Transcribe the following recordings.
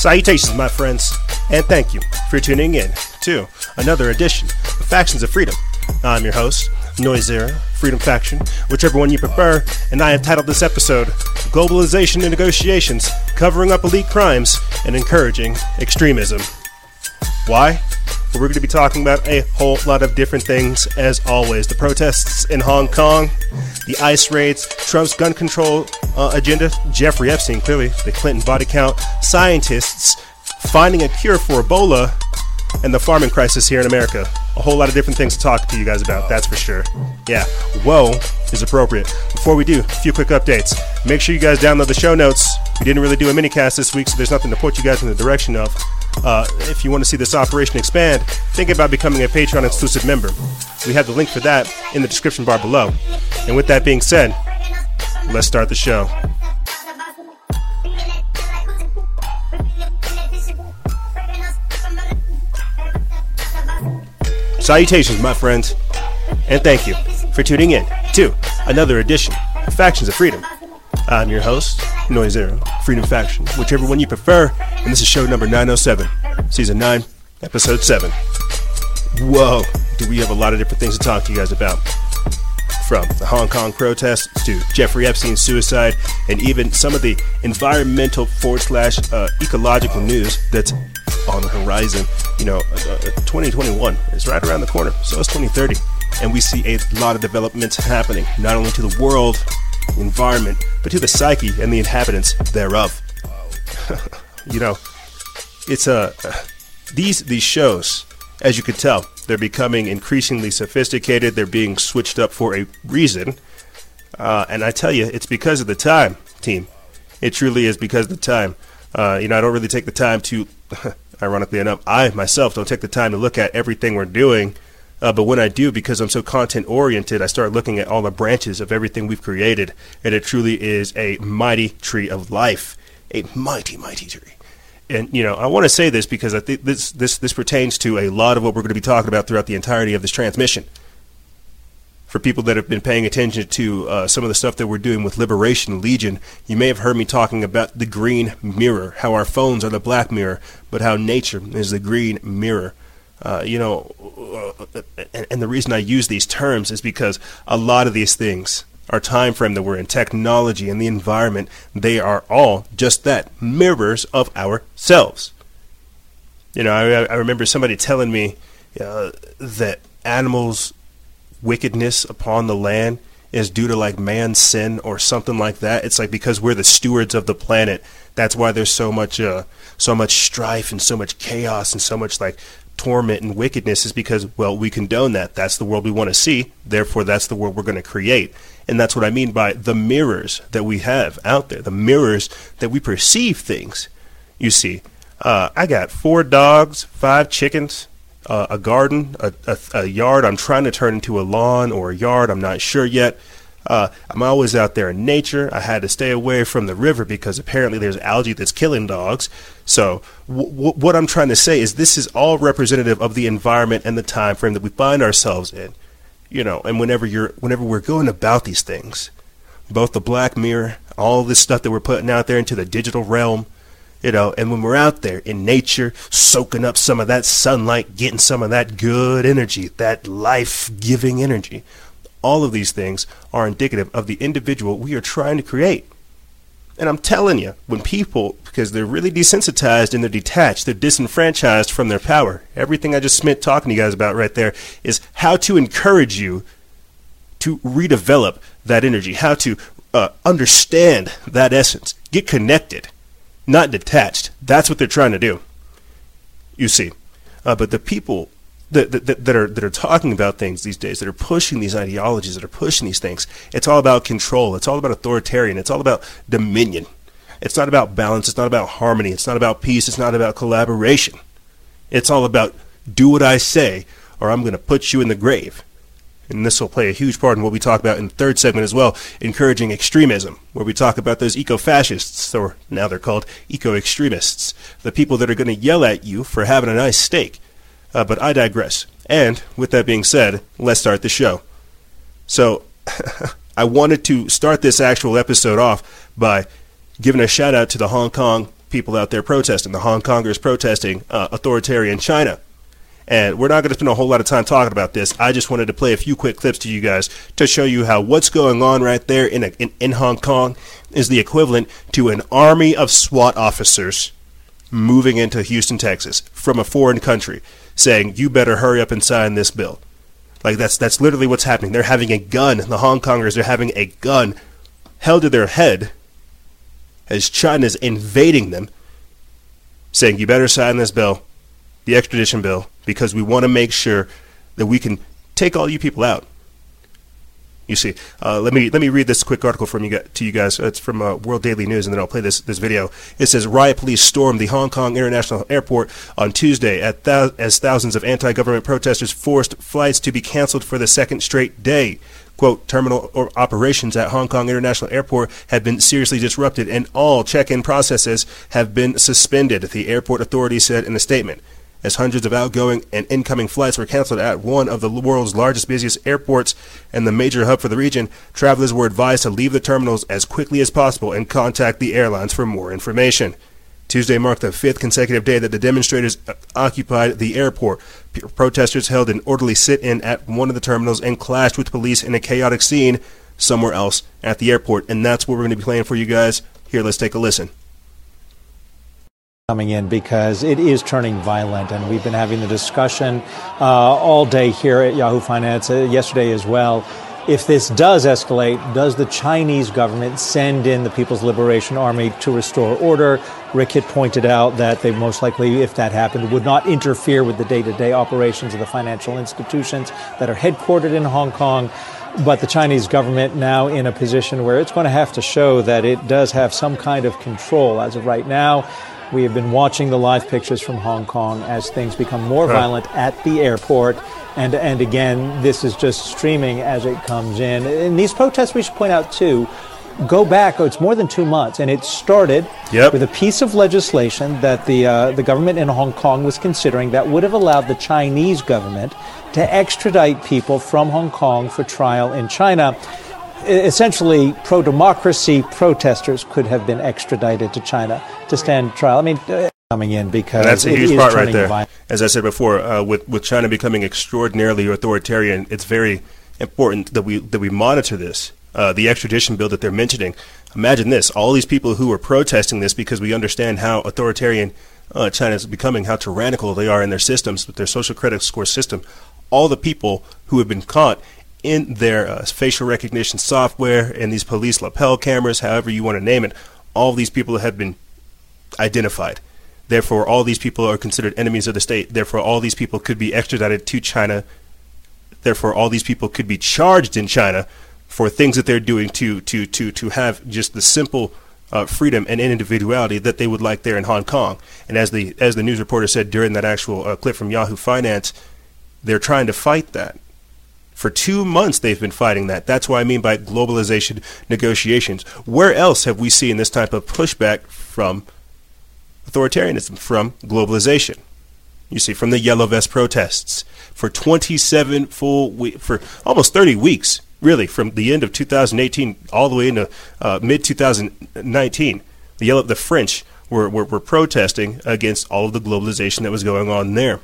Salutations, my friends, and thank you for tuning in to another edition of Factions of Freedom. I'm your host, Noisera, Freedom Faction, whichever one you prefer, and I have titled this episode Globalization and Negotiations Covering Up Elite Crimes and Encouraging Extremism. Why? Well, we're going to be talking about a whole lot of different things, as always. The protests in Hong Kong, the ICE raids, Trump's gun control uh, agenda, Jeffrey Epstein, clearly, the Clinton body count, scientists finding a cure for Ebola, and the farming crisis here in America. A whole lot of different things to talk to you guys about, that's for sure. Yeah, whoa is appropriate. Before we do, a few quick updates. Make sure you guys download the show notes. We didn't really do a minicast this week, so there's nothing to put you guys in the direction of. Uh, if you want to see this operation expand, think about becoming a Patreon exclusive member. We have the link for that in the description bar below. And with that being said, let's start the show. Salutations, my friends, and thank you for tuning in to another edition of Factions of Freedom. I'm your host, Noisero, Freedom Faction, whichever one you prefer, and this is show number 907, season 9, episode 7. Whoa, do we have a lot of different things to talk to you guys about? From the Hong Kong protests to Jeffrey Epstein's suicide, and even some of the environmental forward slash uh, ecological news that's on the horizon. You know, uh, uh, 2021 is right around the corner, so it's 2030. And we see a lot of developments happening, not only to the world, environment, but to the psyche and the inhabitants thereof. you know, it's a uh, these these shows, as you can tell, they're becoming increasingly sophisticated. They're being switched up for a reason, uh, and I tell you, it's because of the time, team. It truly is because of the time. Uh, you know, I don't really take the time to, ironically enough, I myself don't take the time to look at everything we're doing. Uh, but when I do, because I'm so content oriented, I start looking at all the branches of everything we've created, and it truly is a mighty tree of life, a mighty, mighty tree. And you know, I want to say this because I think this this this pertains to a lot of what we're going to be talking about throughout the entirety of this transmission. For people that have been paying attention to uh, some of the stuff that we're doing with Liberation Legion, you may have heard me talking about the green mirror, how our phones are the black mirror, but how nature is the green mirror. Uh, you know, uh, and, and the reason I use these terms is because a lot of these things, our time frame that we're in, technology and the environment, they are all just that mirrors of ourselves. You know, I, I remember somebody telling me uh, that animals' wickedness upon the land is due to like man's sin or something like that. It's like because we're the stewards of the planet, that's why there's so much uh, so much strife and so much chaos and so much like torment and wickedness is because well we condone that. That's the world we want to see. Therefore, that's the world we're going to create. And that's what I mean by the mirrors that we have out there, the mirrors that we perceive things. You see, uh, I got four dogs, five chickens, uh, a garden, a, a, a, yard I'm trying to turn into a lawn or a yard, I'm not sure yet. Uh, I'm always out there in nature. I had to stay away from the river because apparently there's algae that's killing dogs. So, w- w- what I'm trying to say is this is all representative of the environment and the time frame that we find ourselves in you know, and whenever you're whenever we're going about these things, both the Black Mirror, all this stuff that we're putting out there into the digital realm, you know, and when we're out there in nature, soaking up some of that sunlight, getting some of that good energy, that life-giving energy, all of these things are indicative of the individual we are trying to create. And I'm telling you, when people, because they're really desensitized and they're detached, they're disenfranchised from their power. Everything I just spent talking to you guys about right there is how to encourage you to redevelop that energy, how to uh, understand that essence, get connected, not detached. That's what they're trying to do. You see. Uh, but the people that, that, that, are that are talking about things these days, that are pushing these ideologies, that are pushing these things. It's all about control. It's all about authoritarian. It's all about dominion. It's not about balance. It's not about harmony. It's not about peace. It's not about collaboration. It's all about do what I say, or I'm going to put you in the grave. And this will play a huge part in what we talk about in the third segment as well, encouraging extremism, where we talk about those eco fascists, or now they're called eco extremists, the people that are going to yell at you for having a nice steak uh, but I digress. And with that being said, let's start the show. So, I wanted to start this actual episode off by giving a shout out to the Hong Kong people out there protesting, the Hong Kongers protesting uh, authoritarian China. And we're not going to spend a whole lot of time talking about this. I just wanted to play a few quick clips to you guys to show you how what's going on right there in, a, in, in Hong Kong is the equivalent to an army of SWAT officers moving into Houston, Texas from a foreign country saying, you better hurry up and sign this bill. Like that's that's literally what's happening. They're having a gun. The Hong Kongers are having a gun held to their head as China's invading them, saying, "You better sign this bill, the extradition bill, because we want to make sure that we can take all you people out." You see, uh, let me let me read this quick article from you to you guys. It's from uh, World Daily News, and then I'll play this this video. It says riot police stormed the Hong Kong International Airport on Tuesday th- as thousands of anti-government protesters forced flights to be canceled for the second straight day. Quote, terminal operations at Hong Kong International Airport have been seriously disrupted and all check in processes have been suspended, the airport authority said in a statement as hundreds of outgoing and incoming flights were canceled at one of the world's largest, busiest airports and the major hub for the region, travelers were advised to leave the terminals as quickly as possible and contact the airlines for more information. Tuesday marked the fifth consecutive day that the demonstrators uh, occupied the airport. Protesters held an orderly sit in at one of the terminals and clashed with police in a chaotic scene somewhere else at the airport. And that's what we're going to be playing for you guys. Here, let's take a listen coming in because it is turning violent, and we've been having the discussion uh, all day here at Yahoo Finance, uh, yesterday as well. If this does escalate, does the Chinese government send in the People's Liberation Army to restore order? Rick had pointed out that they most likely, if that happened, would not interfere with the day to day operations of the financial institutions that are headquartered in Hong Kong. But the Chinese government now in a position where it's going to have to show that it does have some kind of control. As of right now, we have been watching the live pictures from Hong Kong as things become more huh. violent at the airport. And, and again, this is just streaming as it comes in. And these protests, we should point out too, go back, oh, it's more than two months, and it started yep. with a piece of legislation that the, uh, the government in Hong Kong was considering that would have allowed the Chinese government to extradite people from Hong Kong for trial in China essentially pro democracy protesters could have been extradited to China to stand trial. I mean, uh, coming in because and that's a huge part right there. Violent. As I said before, uh, with with China becoming extraordinarily authoritarian, it's very important that we that we monitor this. Uh, the extradition bill that they're mentioning. Imagine this: all these people who are protesting this because we understand how authoritarian uh, China is becoming, how tyrannical they are in their systems, with their social credit score system. All the people who have been caught in their uh, facial recognition software and these police lapel cameras, however you want to name it, all these people have been identified. Therefore, all these people are considered enemies of the state. Therefore, all these people could be extradited to China. Therefore, all these people could be charged in China for things that they're doing to to to to have just the simple uh, freedom and individuality that they would like there in Hong Kong. And as the as the news reporter said during that actual uh, clip from Yahoo Finance, they're trying to fight that for two months, they've been fighting that. That's what I mean by globalization negotiations. Where else have we seen this type of pushback from authoritarianism, from globalization? You see, from the Yellow Vest protests for 27 full for almost 30 weeks, really, from the end of 2018 all the way into uh, mid 2019. The yellow, the French were, were, were protesting against all of the globalization that was going on there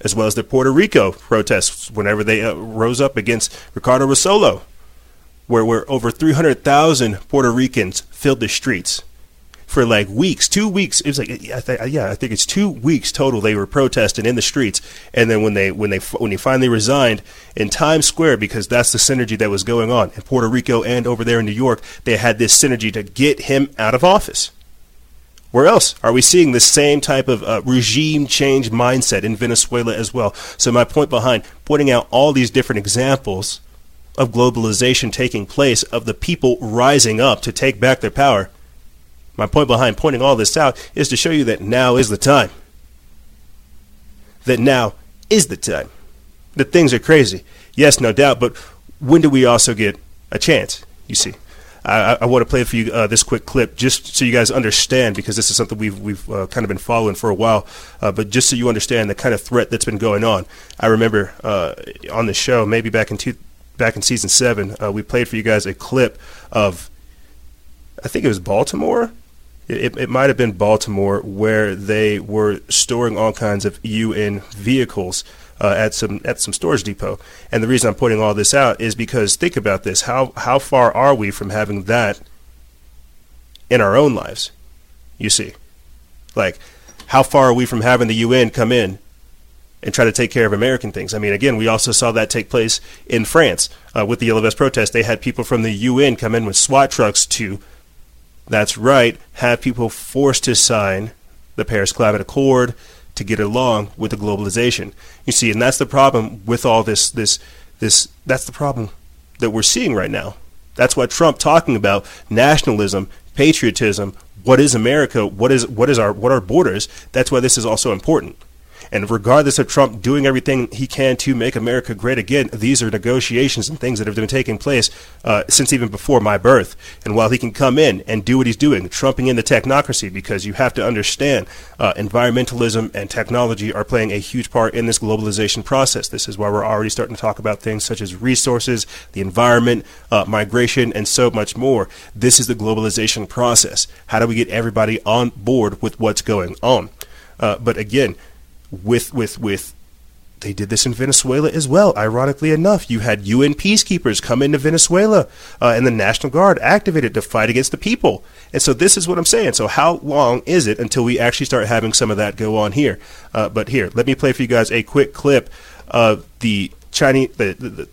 as well as the Puerto Rico protests whenever they uh, rose up against Ricardo Rossello, where, where over 300,000 Puerto Ricans filled the streets for like weeks, two weeks. It was like, yeah, I, th- yeah, I think it's two weeks total. They were protesting in the streets, and then when they when they when he finally resigned in Times Square, because that's the synergy that was going on in Puerto Rico and over there in New York, they had this synergy to get him out of office. Where else are we seeing the same type of uh, regime change mindset in Venezuela as well? So, my point behind pointing out all these different examples of globalization taking place, of the people rising up to take back their power, my point behind pointing all this out is to show you that now is the time. That now is the time. That things are crazy. Yes, no doubt, but when do we also get a chance? You see. I, I want to play for you uh, this quick clip just so you guys understand because this is something we've we've uh, kind of been following for a while. Uh, but just so you understand the kind of threat that's been going on. I remember uh, on the show maybe back in two, back in season seven, uh, we played for you guys a clip of, I think it was Baltimore. It, it might have been Baltimore where they were storing all kinds of UN vehicles uh, at some at some storage depot. And the reason I'm pointing all this out is because think about this: how how far are we from having that in our own lives? You see, like how far are we from having the UN come in and try to take care of American things. I mean, again, we also saw that take place in France uh, with the Yellow Vest protest. They had people from the UN come in with SWAT trucks to, that's right, have people forced to sign the Paris Climate Accord to get along with the globalization. You see, and that's the problem with all this, this, this, that's the problem that we're seeing right now. That's what Trump talking about nationalism, patriotism, what is America, what is what is our what are borders. That's why this is also important. And regardless of Trump doing everything he can to make America great again, these are negotiations and things that have been taking place uh, since even before my birth. And while he can come in and do what he's doing, trumping in the technocracy, because you have to understand uh, environmentalism and technology are playing a huge part in this globalization process. This is why we're already starting to talk about things such as resources, the environment, uh, migration, and so much more. This is the globalization process. How do we get everybody on board with what's going on? Uh, but again, with with with they did this in Venezuela as well. Ironically enough, you had UN peacekeepers come into Venezuela uh, and the National Guard activated to fight against the people. And so this is what I'm saying. So how long is it until we actually start having some of that go on here? Uh, but here, let me play for you guys a quick clip of the Chinese the, the,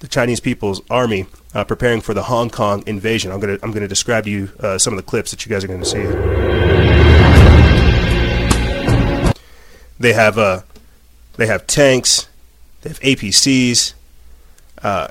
the Chinese People's Army uh, preparing for the Hong Kong invasion. I'm gonna I'm gonna describe to you uh, some of the clips that you guys are to see. They have uh, they have tanks. They have APCs. Uh,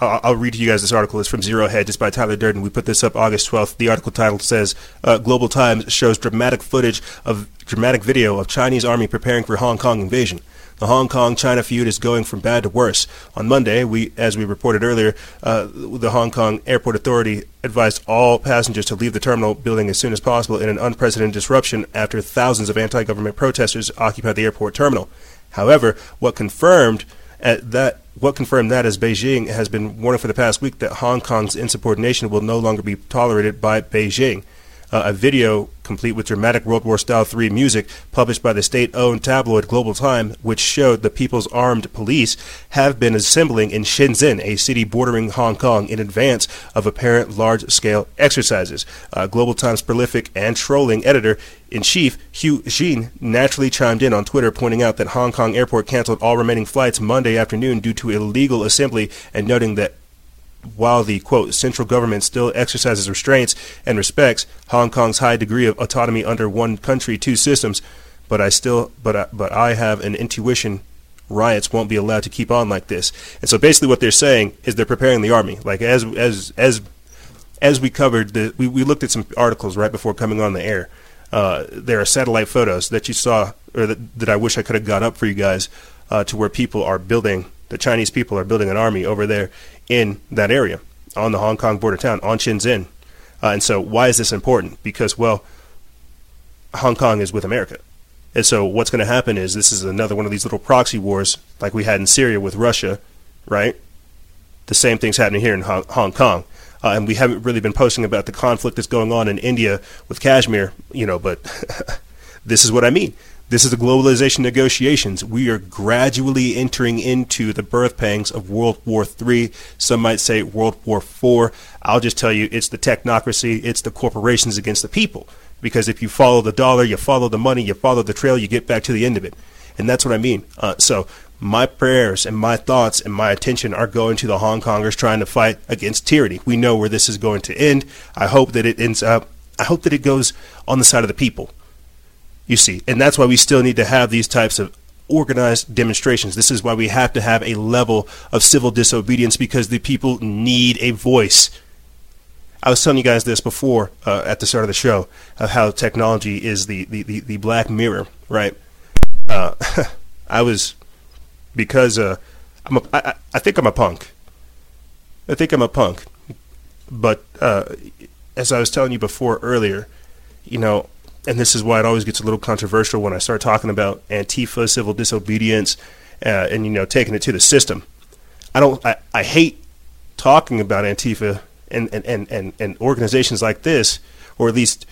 I'll, I'll, read to you guys this article. It's from Zero Hedge. It's by Tyler Durden. We put this up August 12th. The article title says uh, Global Times shows dramatic footage of dramatic video of Chinese army preparing for Hong Kong invasion. The Hong Kong China feud is going from bad to worse. On Monday, we, as we reported earlier, uh, the Hong Kong Airport Authority advised all passengers to leave the terminal building as soon as possible in an unprecedented disruption after thousands of anti-government protesters occupied the airport terminal. However, what confirmed that what confirmed that is Beijing has been warning for the past week that Hong Kong's insubordination will no longer be tolerated by Beijing uh, a video complete with dramatic World War Style 3 music published by the state owned tabloid Global Time, which showed the People's Armed Police have been assembling in Shenzhen, a city bordering Hong Kong, in advance of apparent large scale exercises. Uh, Global Time's prolific and trolling editor in chief, Hugh Xin, naturally chimed in on Twitter, pointing out that Hong Kong Airport canceled all remaining flights Monday afternoon due to illegal assembly and noting that while the quote central government still exercises restraints and respects Hong Kong's high degree of autonomy under one country two systems, but I still but I, but I have an intuition riots won't be allowed to keep on like this. And so basically what they're saying is they're preparing the army. Like as as as as we covered the we, we looked at some articles right before coming on the air. Uh, there are satellite photos that you saw or that, that I wish I could have got up for you guys uh, to where people are building the Chinese people are building an army over there in that area on the Hong Kong border town, on Shenzhen. Uh, and so, why is this important? Because, well, Hong Kong is with America. And so, what's going to happen is this is another one of these little proxy wars like we had in Syria with Russia, right? The same thing's happening here in Hong Kong. Uh, and we haven't really been posting about the conflict that's going on in India with Kashmir, you know, but this is what I mean. This is the globalization negotiations. We are gradually entering into the birth pangs of World War III. Some might say World War IV. I'll just tell you it's the technocracy, it's the corporations against the people. Because if you follow the dollar, you follow the money, you follow the trail, you get back to the end of it. And that's what I mean. Uh, so my prayers and my thoughts and my attention are going to the Hong Kongers trying to fight against tyranny. We know where this is going to end. I hope that it ends up. I hope that it goes on the side of the people. You see, and that's why we still need to have these types of organized demonstrations. This is why we have to have a level of civil disobedience because the people need a voice. I was telling you guys this before uh, at the start of the show of how technology is the, the, the, the black mirror, right? Uh, I was, because uh, I'm a, I, I think I'm a punk. I think I'm a punk. But uh, as I was telling you before earlier, you know, and this is why it always gets a little controversial when I start talking about Antifa, civil disobedience, uh, and you know taking it to the system. I don't. I, I hate talking about Antifa and, and, and, and, and organizations like this, or at least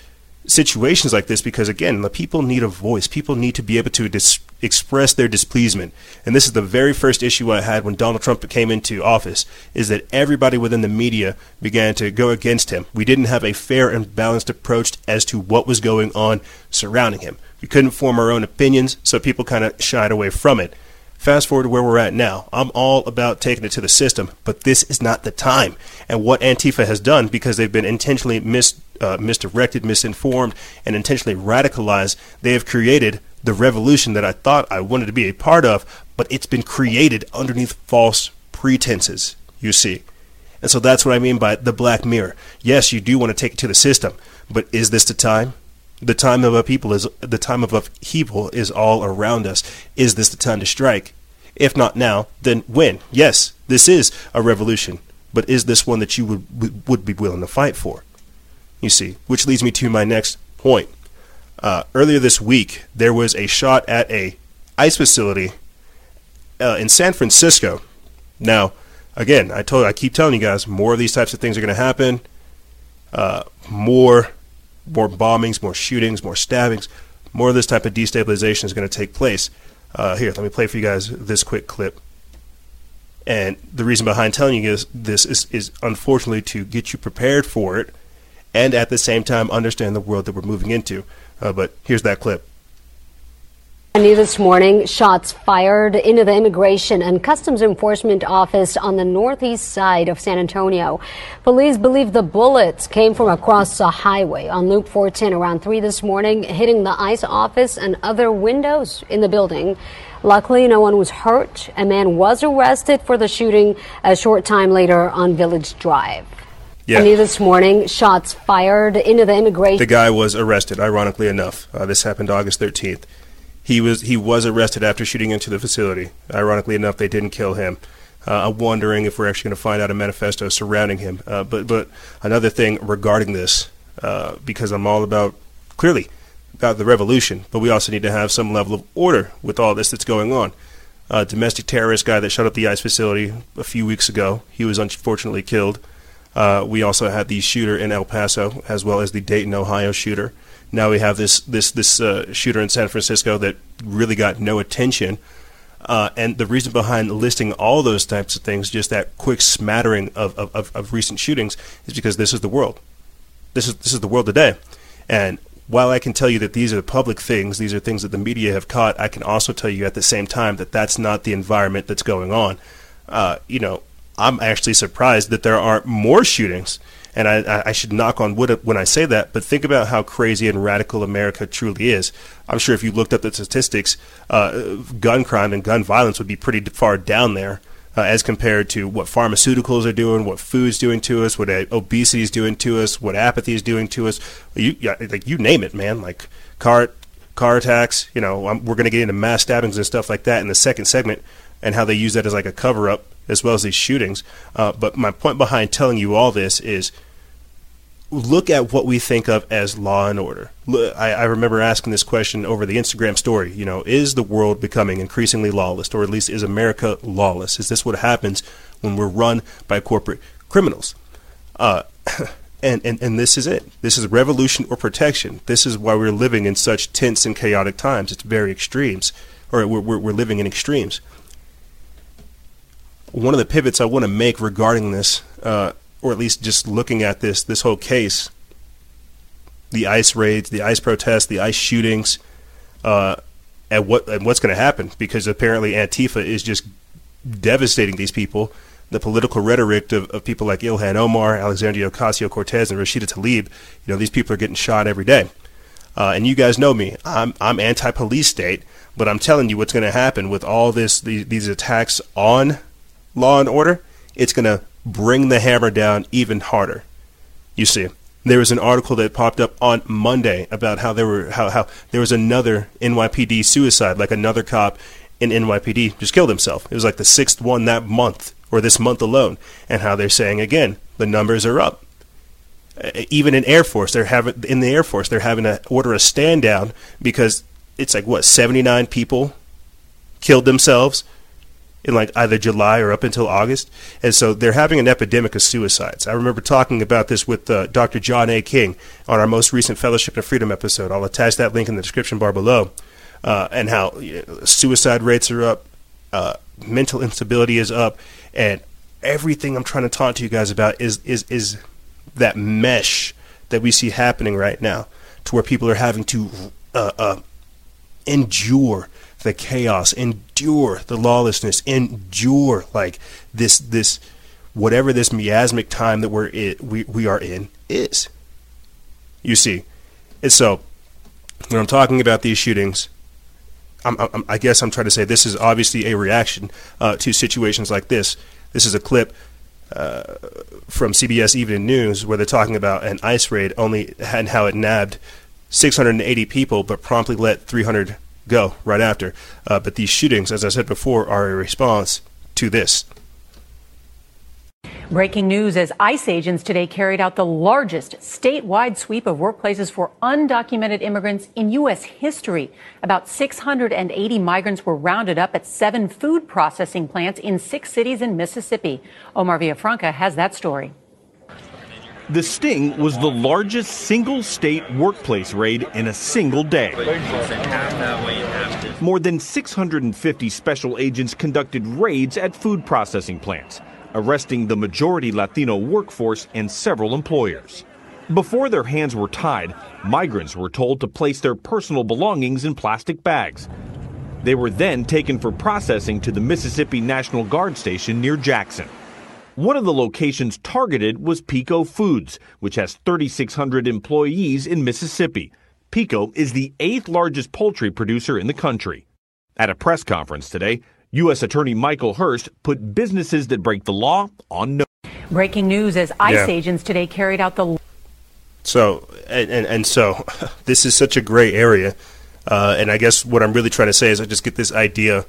situations like this because again the people need a voice. People need to be able to dis- express their displeasement. And this is the very first issue i had when donald trump came into office is that everybody within the media began to go against him. We didn't have a fair and balanced approach as to what was going on surrounding him. We couldn't form our own opinions so people kind of shied away from it Fast forward to where we're at now. I'm all about taking it to the system, but this is not the time. And what Antifa has done, because they've been intentionally mis, uh, misdirected, misinformed, and intentionally radicalized, they have created the revolution that I thought I wanted to be a part of, but it's been created underneath false pretenses, you see. And so that's what I mean by the black mirror. Yes, you do want to take it to the system, but is this the time? The time of a people is the time of upheaval is all around us. Is this the time to strike? If not now, then when? Yes, this is a revolution, but is this one that you would would be willing to fight for? You see, which leads me to my next point. Uh, earlier this week, there was a shot at a ice facility uh, in San Francisco. Now, again, I told I keep telling you guys more of these types of things are going to happen. Uh, more more bombings, more shootings, more stabbings, more of this type of destabilization is going to take place. Uh, here, let me play for you guys this quick clip. And the reason behind telling you this is, is unfortunately to get you prepared for it and at the same time understand the world that we're moving into. Uh, but here's that clip. New this morning, shots fired into the Immigration and Customs Enforcement office on the northeast side of San Antonio. Police believe the bullets came from across the highway on Loop 410 around 3 this morning, hitting the ICE office and other windows in the building. Luckily, no one was hurt. A man was arrested for the shooting a short time later on Village Drive. Yeah. New this morning, shots fired into the immigration. The guy was arrested, ironically enough. Uh, this happened August 13th. He was he was arrested after shooting into the facility. Ironically enough, they didn't kill him. Uh, I'm wondering if we're actually going to find out a manifesto surrounding him. Uh, but but another thing regarding this, uh, because I'm all about clearly about the revolution, but we also need to have some level of order with all this that's going on. A domestic terrorist guy that shut up the ICE facility a few weeks ago, he was unfortunately killed. Uh, we also had the shooter in El Paso, as well as the Dayton, Ohio shooter. Now we have this this this uh, shooter in San Francisco that really got no attention. Uh, and the reason behind listing all those types of things, just that quick smattering of, of, of, recent shootings, is because this is the world. This is this is the world today. And while I can tell you that these are the public things, these are things that the media have caught, I can also tell you at the same time that that's not the environment that's going on. Uh, you know, I'm actually surprised that there aren't more shootings and I, I should knock on wood when I say that, but think about how crazy and radical America truly is. I'm sure if you looked up the statistics, uh, gun crime and gun violence would be pretty far down there. Uh, as compared to what pharmaceuticals are doing, what food's doing to us, what uh, obesity is doing to us, what apathy is doing to us. You like you name it, man. Like car car attacks. You know, I'm, we're going to get into mass stabbings and stuff like that in the second segment, and how they use that as like a cover up as well as these shootings. Uh, but my point behind telling you all this is look at what we think of as law and order. I, I, remember asking this question over the Instagram story. You know, is the world becoming increasingly lawless, or at least is America lawless? Is this what happens when we're run by corporate criminals? Uh, and, and, and this is it. This is revolution or protection. This is why we're living in such tense and chaotic times. It's very extremes, or we're, we're, we're living in extremes one of the pivots I want to make regarding this, uh, or at least just looking at this this whole case, the ICE raids, the ICE protests, the ICE shootings, uh, and what and what's going to happen because apparently Antifa is just devastating these people. The political rhetoric of, of people like Ilhan Omar, Alexandria Ocasio Cortez, and Rashida Tlaib, you know, these people are getting shot every day. Uh, and you guys know me. I'm I'm anti-police state, but I'm telling you what's going to happen with all this these, these attacks on law and order, it's going to bring the hammer down even harder. You see, there was an article that popped up on Monday about how there were how, how there was another NYPD suicide, like another cop in NYPD just killed himself. It was like the sixth one that month or this month alone, and how they're saying again the numbers are up. Even in Air Force, they're having in the Air Force they're having to order a stand down because it's like what seventy nine people killed themselves in like either July or up until August, and so they're having an epidemic of suicides. I remember talking about this with uh, Dr. John A. King on our most recent Fellowship of Freedom episode. I'll attach that link in the description bar below, uh, and how you know, suicide rates are up, uh, mental instability is up, and everything I'm trying to talk to you guys about is is is that mesh that we see happening right now, to where people are having to uh, uh, endure the chaos, endure the lawlessness, endure like this this whatever this miasmic time that we're it, we we are in is. You see, and so when I'm talking about these shootings, I'm, I'm, i guess I'm trying to say this is obviously a reaction uh, to situations like this. This is a clip uh, from CBS Evening News where they're talking about an ICE raid only and how it nabbed 680 people, but promptly let 300 go right after. Uh, but these shootings, as I said before, are a response to this. Breaking news as ICE agents today carried out the largest statewide sweep of workplaces for undocumented immigrants in U.S. history. About 680 migrants were rounded up at seven food processing plants in six cities in Mississippi. Omar Villafranca has that story. The sting was the largest single state workplace raid in a single day. More than 650 special agents conducted raids at food processing plants, arresting the majority Latino workforce and several employers. Before their hands were tied, migrants were told to place their personal belongings in plastic bags. They were then taken for processing to the Mississippi National Guard station near Jackson. One of the locations targeted was Peco Foods, which has 3,600 employees in Mississippi. Pico is the eighth largest poultry producer in the country. At a press conference today, U.S. Attorney Michael Hurst put businesses that break the law on notice. Breaking news as ICE yeah. agents today carried out the. So, and, and, and so, this is such a gray area. Uh, and I guess what I'm really trying to say is I just get this idea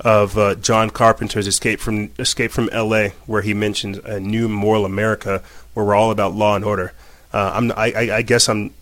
of uh, John Carpenter's Escape from Escape from L.A., where he mentions a new moral America, where we're all about law and order. Uh, I'm, I, I, guess I'm,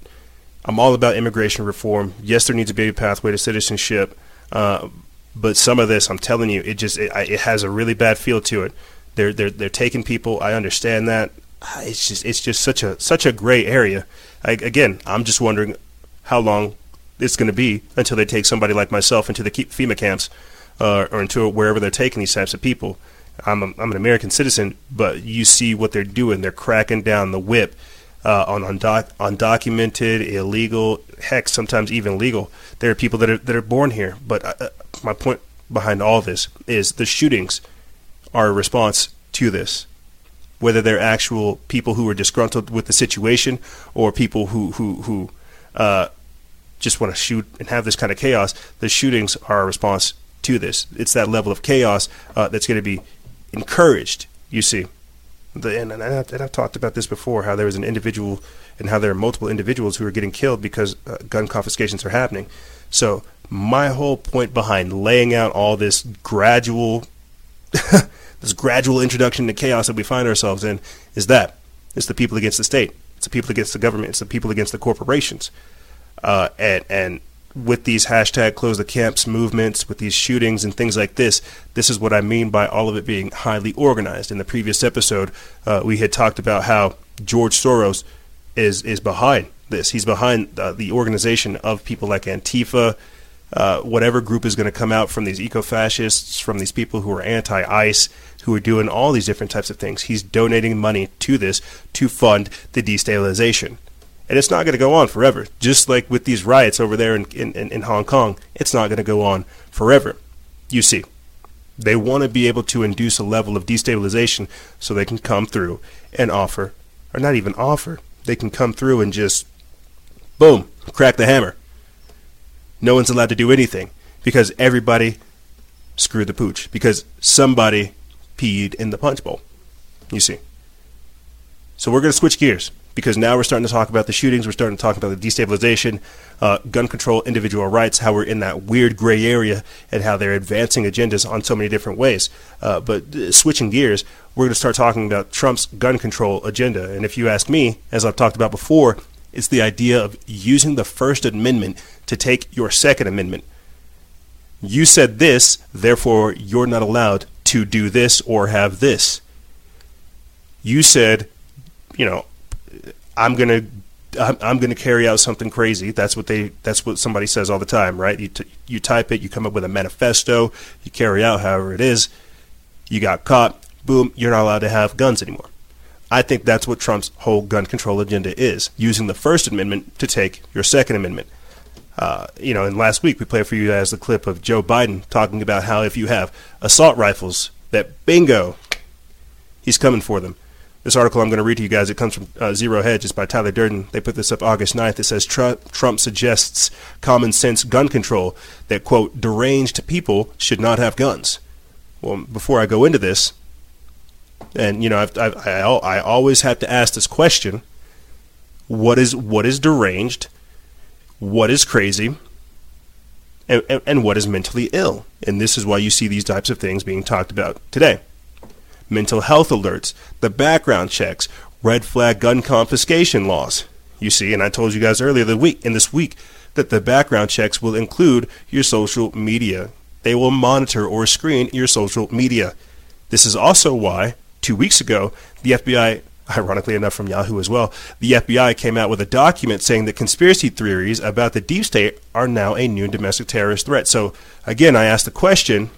I'm all about immigration reform. Yes, there needs to be a pathway to citizenship, uh, but some of this, I'm telling you, it just it, it, has a really bad feel to it. They're they're they're taking people. I understand that. It's just it's just such a such a gray area. I, again, I'm just wondering how long it's going to be until they take somebody like myself into the FEMA camps uh, or into wherever they're taking these types of people. I'm, a, I'm an American citizen, but you see what they're doing. They're cracking down the whip uh, on undoc- undocumented, illegal, heck, sometimes even legal. There are people that are that are born here. But uh, uh, my point behind all this is the shootings are a response to this. Whether they're actual people who are disgruntled with the situation or people who who who uh, just want to shoot and have this kind of chaos, the shootings are a response to this. It's that level of chaos uh, that's going to be encouraged. You see, the, and, and, I've, and, I've, talked about this before. How there is an individual, and how there are multiple individuals who are getting killed because uh, gun confiscations are happening. So my whole point behind laying out all this gradual, this gradual introduction to chaos that we find ourselves in is that it's the people against the state. It's the people against the government. It's the people against the corporations. Uh, and and with these hashtag close the camps movements, with these shootings and things like this, this is what I mean by all of it being highly organized. In the previous episode, uh, we had talked about how George Soros is is behind this. He's behind uh, the organization of people like Antifa, uh, whatever group is going to come out from these eco fascists, from these people who are anti ICE, who are doing all these different types of things. He's donating money to this to fund the destabilization and it's not going to go on forever. Just like with these riots over there in, in, in Hong Kong, it's not going to go on forever. You see, they want to be able to induce a level of destabilization so they can come through and offer, or not even offer, they can come through and just, boom, crack the hammer. No one's allowed to do anything because everybody screwed the pooch because somebody peed in the punch bowl. You see. So we're going to switch gears because now we're starting to talk about the shootings, we're starting to talk about the destabilization, uh, gun control, individual rights, how we're in that weird gray area, and how they're advancing agendas on so many different ways. Uh, but uh, switching gears, we're going to start talking about Trump's gun control agenda. And if you ask me, as I've talked about before, it's the idea of using the First Amendment to take your Second Amendment. You said this, therefore you're not allowed to do this or have this. You said, you know, I'm I'm, I'm going to carry out something crazy. That's what they. That's what somebody says all the time, right? You t- you type it, you come up with a manifesto, you carry out however it is. You got caught. Boom, you're not allowed to have guns anymore. I think that's what Trump's whole gun control agenda is: using the First Amendment to take your Second Amendment. Uh, you know, and last week we played for you guys the clip of Joe Biden talking about how if you have assault rifles, that bingo, he's coming for them. This article I'm going to read to you guys, it comes from uh, Zero Hedge. It's by Tyler Durden. They put this up August 9th. It says Trump, suggests common sense gun control that, quote, deranged people should not have guns. Well, before I go into this, and, you know, I've, I've, I, I always have to ask this question what is, what is deranged? What is crazy? And, and, and what is mentally ill? And this is why you see these types of things being talked about today mental health alerts, the background checks, red flag gun confiscation laws. You see, and I told you guys earlier the week in this week that the background checks will include your social media. They will monitor or screen your social media. This is also why two weeks ago the FBI ironically enough from Yahoo as well, the FBI came out with a document saying that conspiracy theories about the deep state are now a new domestic terrorist threat. So, again, I ask the question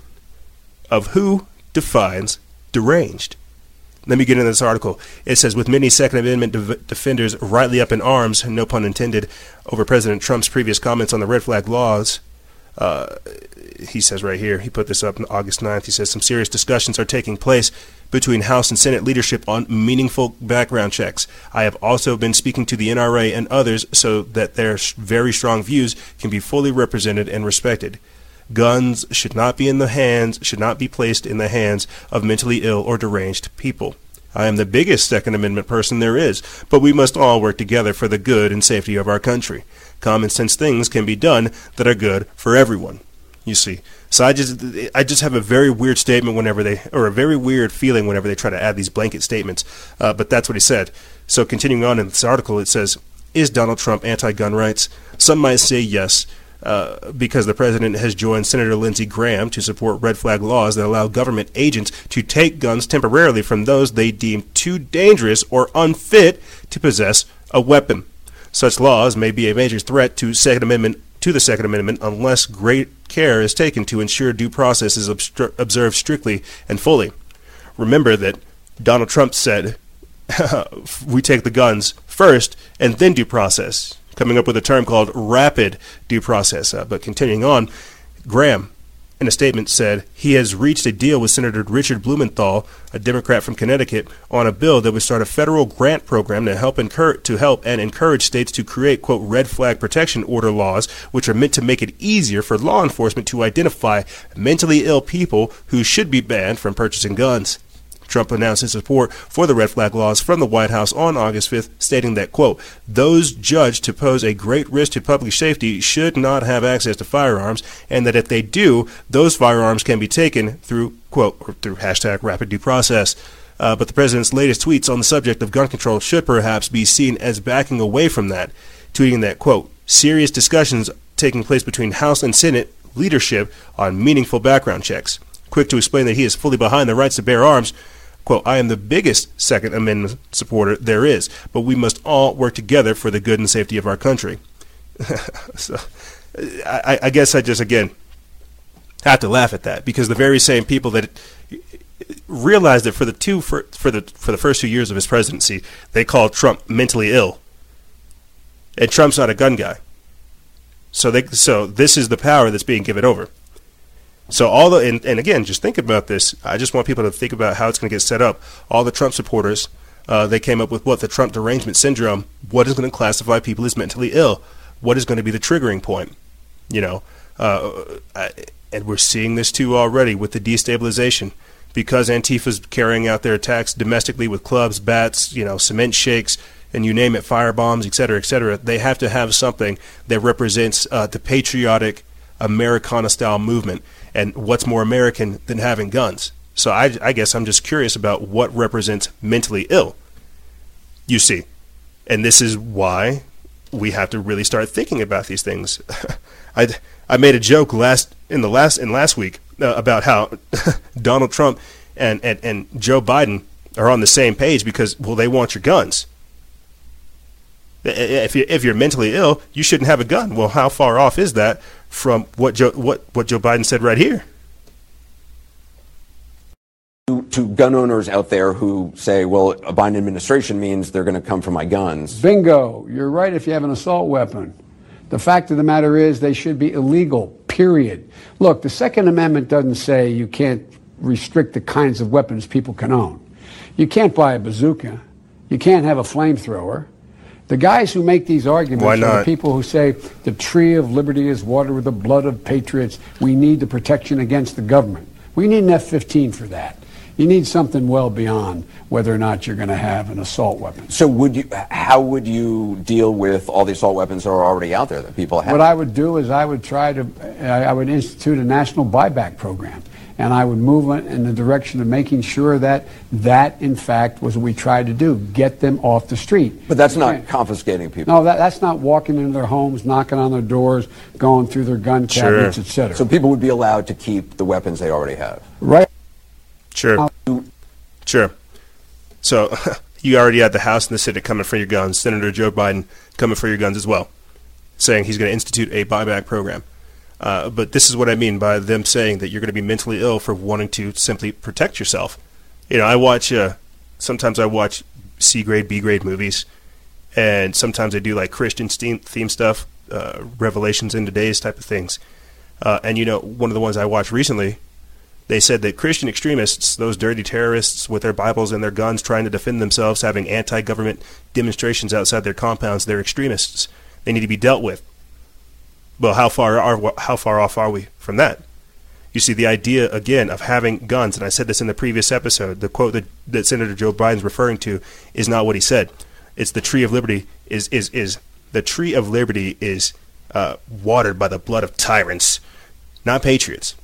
of who defines deranged. Let me get into this article. It says, with many Second Amendment de- defenders rightly up in arms, no pun intended, over President Trump's previous comments on the red flag laws, uh, he says right here, he put this up on August 9th. He says, some serious discussions are taking place between House and Senate leadership on meaningful background checks. I have also been speaking to the NRA and others so that their very strong views can be fully represented and respected. Guns should not be in the hands, should not be placed in the hands of mentally ill or deranged people. I am the biggest Second Amendment person there is, but we must all work together for the good and safety of our country. Common sense things can be done that are good for everyone. You see, so I just I just have a very weird statement whenever they or a very weird feeling whenever they try to add these blanket statements. Uh, but that's what he said. So continuing on in this article, it says, "Is Donald Trump anti-gun rights?" Some might say yes. Uh, because the president has joined Senator Lindsey Graham to support red flag laws that allow government agents to take guns temporarily from those they deem too dangerous or unfit to possess a weapon. Such laws may be a major threat to Second Amendment to the Second Amendment unless great care is taken to ensure due process is obstru- observed strictly and fully. Remember that Donald Trump said, "We take the guns first and then due process." Coming up with a term called rapid due process. Uh, but continuing on, Graham, in a statement, said he has reached a deal with Senator Richard Blumenthal, a Democrat from Connecticut, on a bill that would start a federal grant program to help encourage, to help and encourage states to create quote red flag protection order laws, which are meant to make it easier for law enforcement to identify mentally ill people who should be banned from purchasing guns. Trump announced his support for the red flag laws from the White House on August 5th, stating that, quote, those judged to pose a great risk to public safety should not have access to firearms, and that if they do, those firearms can be taken through, quote, or through hashtag rapid due process. Uh, but the president's latest tweets on the subject of gun control should perhaps be seen as backing away from that, tweeting that, quote, serious discussions taking place between House and Senate leadership on meaningful background checks. Quick to explain that he is fully behind the rights to bear arms, Quote, I am the biggest Second Amendment supporter there is, but we must all work together for the good and safety of our country. so, I, I guess I just, again, have to laugh at that because the very same people that realized that for the two for, for the for the first two years of his presidency, they called Trump mentally ill, and Trump's not a gun guy. So they so this is the power that's being given over. So all the and, and again, just think about this. I just want people to think about how it's going to get set up. All the Trump supporters, uh, they came up with what the Trump derangement syndrome. What is going to classify people as mentally ill? What is going to be the triggering point? You know, uh, I, and we're seeing this too already with the destabilization because Antifa's carrying out their attacks domestically with clubs, bats, you know, cement shakes, and you name it, fire bombs, et cetera, et cetera. They have to have something that represents uh, the patriotic Americana style movement. And what's more American than having guns? So I, I guess I'm just curious about what represents mentally ill. You see, and this is why we have to really start thinking about these things. I I made a joke last in the last in last week uh, about how Donald Trump and, and and Joe Biden are on the same page because well they want your guns. If you if you're mentally ill, you shouldn't have a gun. Well, how far off is that from what Joe what what Joe Biden said right here? to gun owners out there who say, well, a Biden administration means they're going to come for my guns. Bingo. You're right if you have an assault weapon. The fact of the matter is they should be illegal, period. Look, the Second Amendment doesn't say you can't restrict the kinds of weapons people can own. You can't buy a bazooka. You can't have a flamethrower. The guys who make these arguments are the people who say the tree of liberty is watered with the blood of patriots. We need the protection against the government. We need an F 15 for that. You need something well beyond whether or not you're going to have an assault weapon. So, would you? How would you deal with all the assault weapons that are already out there that people have? What I would do is I would try to, I would institute a national buyback program and I would move in the direction of making sure that that, in fact, was what we tried to do: get them off the street. But that's not confiscating people. No, that, that's not walking into their homes, knocking on their doors, going through their gun cabinets, sure. etc. So people would be allowed to keep the weapons they already have. Right. Sure. Sure. So you already had the House and the Senate coming for your guns. Senator Joe Biden coming for your guns as well, saying he's going to institute a buyback program. Uh, but this is what I mean by them saying that you're going to be mentally ill for wanting to simply protect yourself. You know, I watch. Uh, sometimes I watch C grade, B grade movies, and sometimes I do like Christian theme stuff, uh, Revelations in Today's type of things. Uh, and you know, one of the ones I watched recently they said that Christian extremists, those dirty terrorists with their Bibles and their guns trying to defend themselves, having anti government demonstrations outside their compounds, they're extremists. They need to be dealt with. Well, how far are how far off are we from that? You see, the idea again of having guns, and I said this in the previous episode. The quote that, that Senator Joe Biden's referring to is not what he said. It's the tree of liberty is is is the tree of liberty is uh, watered by the blood of tyrants, not patriots.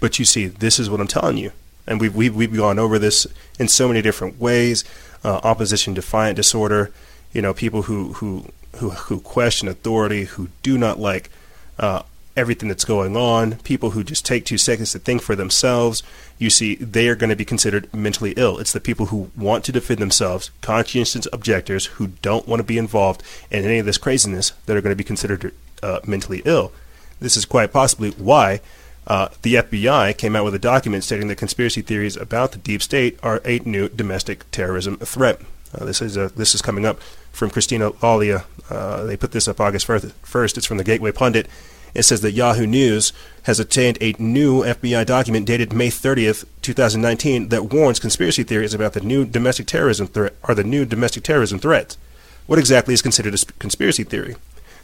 But you see, this is what I'm telling you. And we've, we've, we've gone over this in so many different ways uh, opposition defiant disorder, you know, people who, who, who, who question authority, who do not like uh, everything that's going on, people who just take two seconds to think for themselves, you see, they are going to be considered mentally ill. It's the people who want to defend themselves, conscientious objectors who don't want to be involved in any of this craziness that are going to be considered uh, mentally ill. This is quite possibly why uh, the FBI came out with a document stating that conspiracy theories about the deep state are a new domestic terrorism threat. Uh, this is uh, this is coming up from Christina Lawler. Uh, they put this up August 1st. It's from the Gateway Pundit. It says that Yahoo News has obtained a new FBI document dated May 30th, 2019, that warns conspiracy theories about the new domestic terrorism threat are the new domestic terrorism threats. What exactly is considered a conspiracy theory?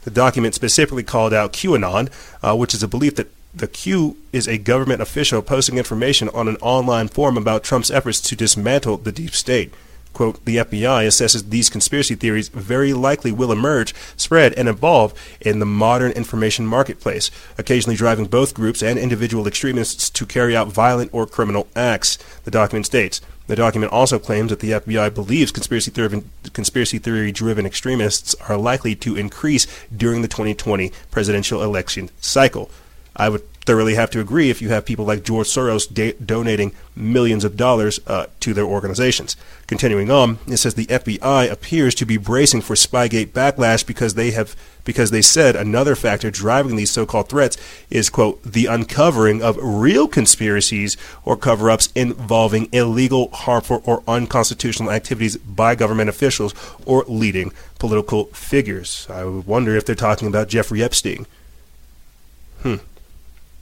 The document specifically called out QAnon, uh, which is a belief that the Q is a government official posting information on an online forum about Trump's efforts to dismantle the deep state. Quote, the FBI assesses these conspiracy theories very likely will emerge, spread, and evolve in the modern information marketplace, occasionally driving both groups and individual extremists to carry out violent or criminal acts, the document states. The document also claims that the FBI believes conspiracy theory, conspiracy theory driven extremists are likely to increase during the 2020 presidential election cycle. I would thoroughly have to agree if you have people like George Soros da- donating millions of dollars uh, to their organizations. Continuing on, it says the FBI appears to be bracing for Spygate backlash because they have because they said another factor driving these so-called threats is quote the uncovering of real conspiracies or cover-ups involving illegal, harmful, or unconstitutional activities by government officials or leading political figures. I wonder if they're talking about Jeffrey Epstein. Hmm.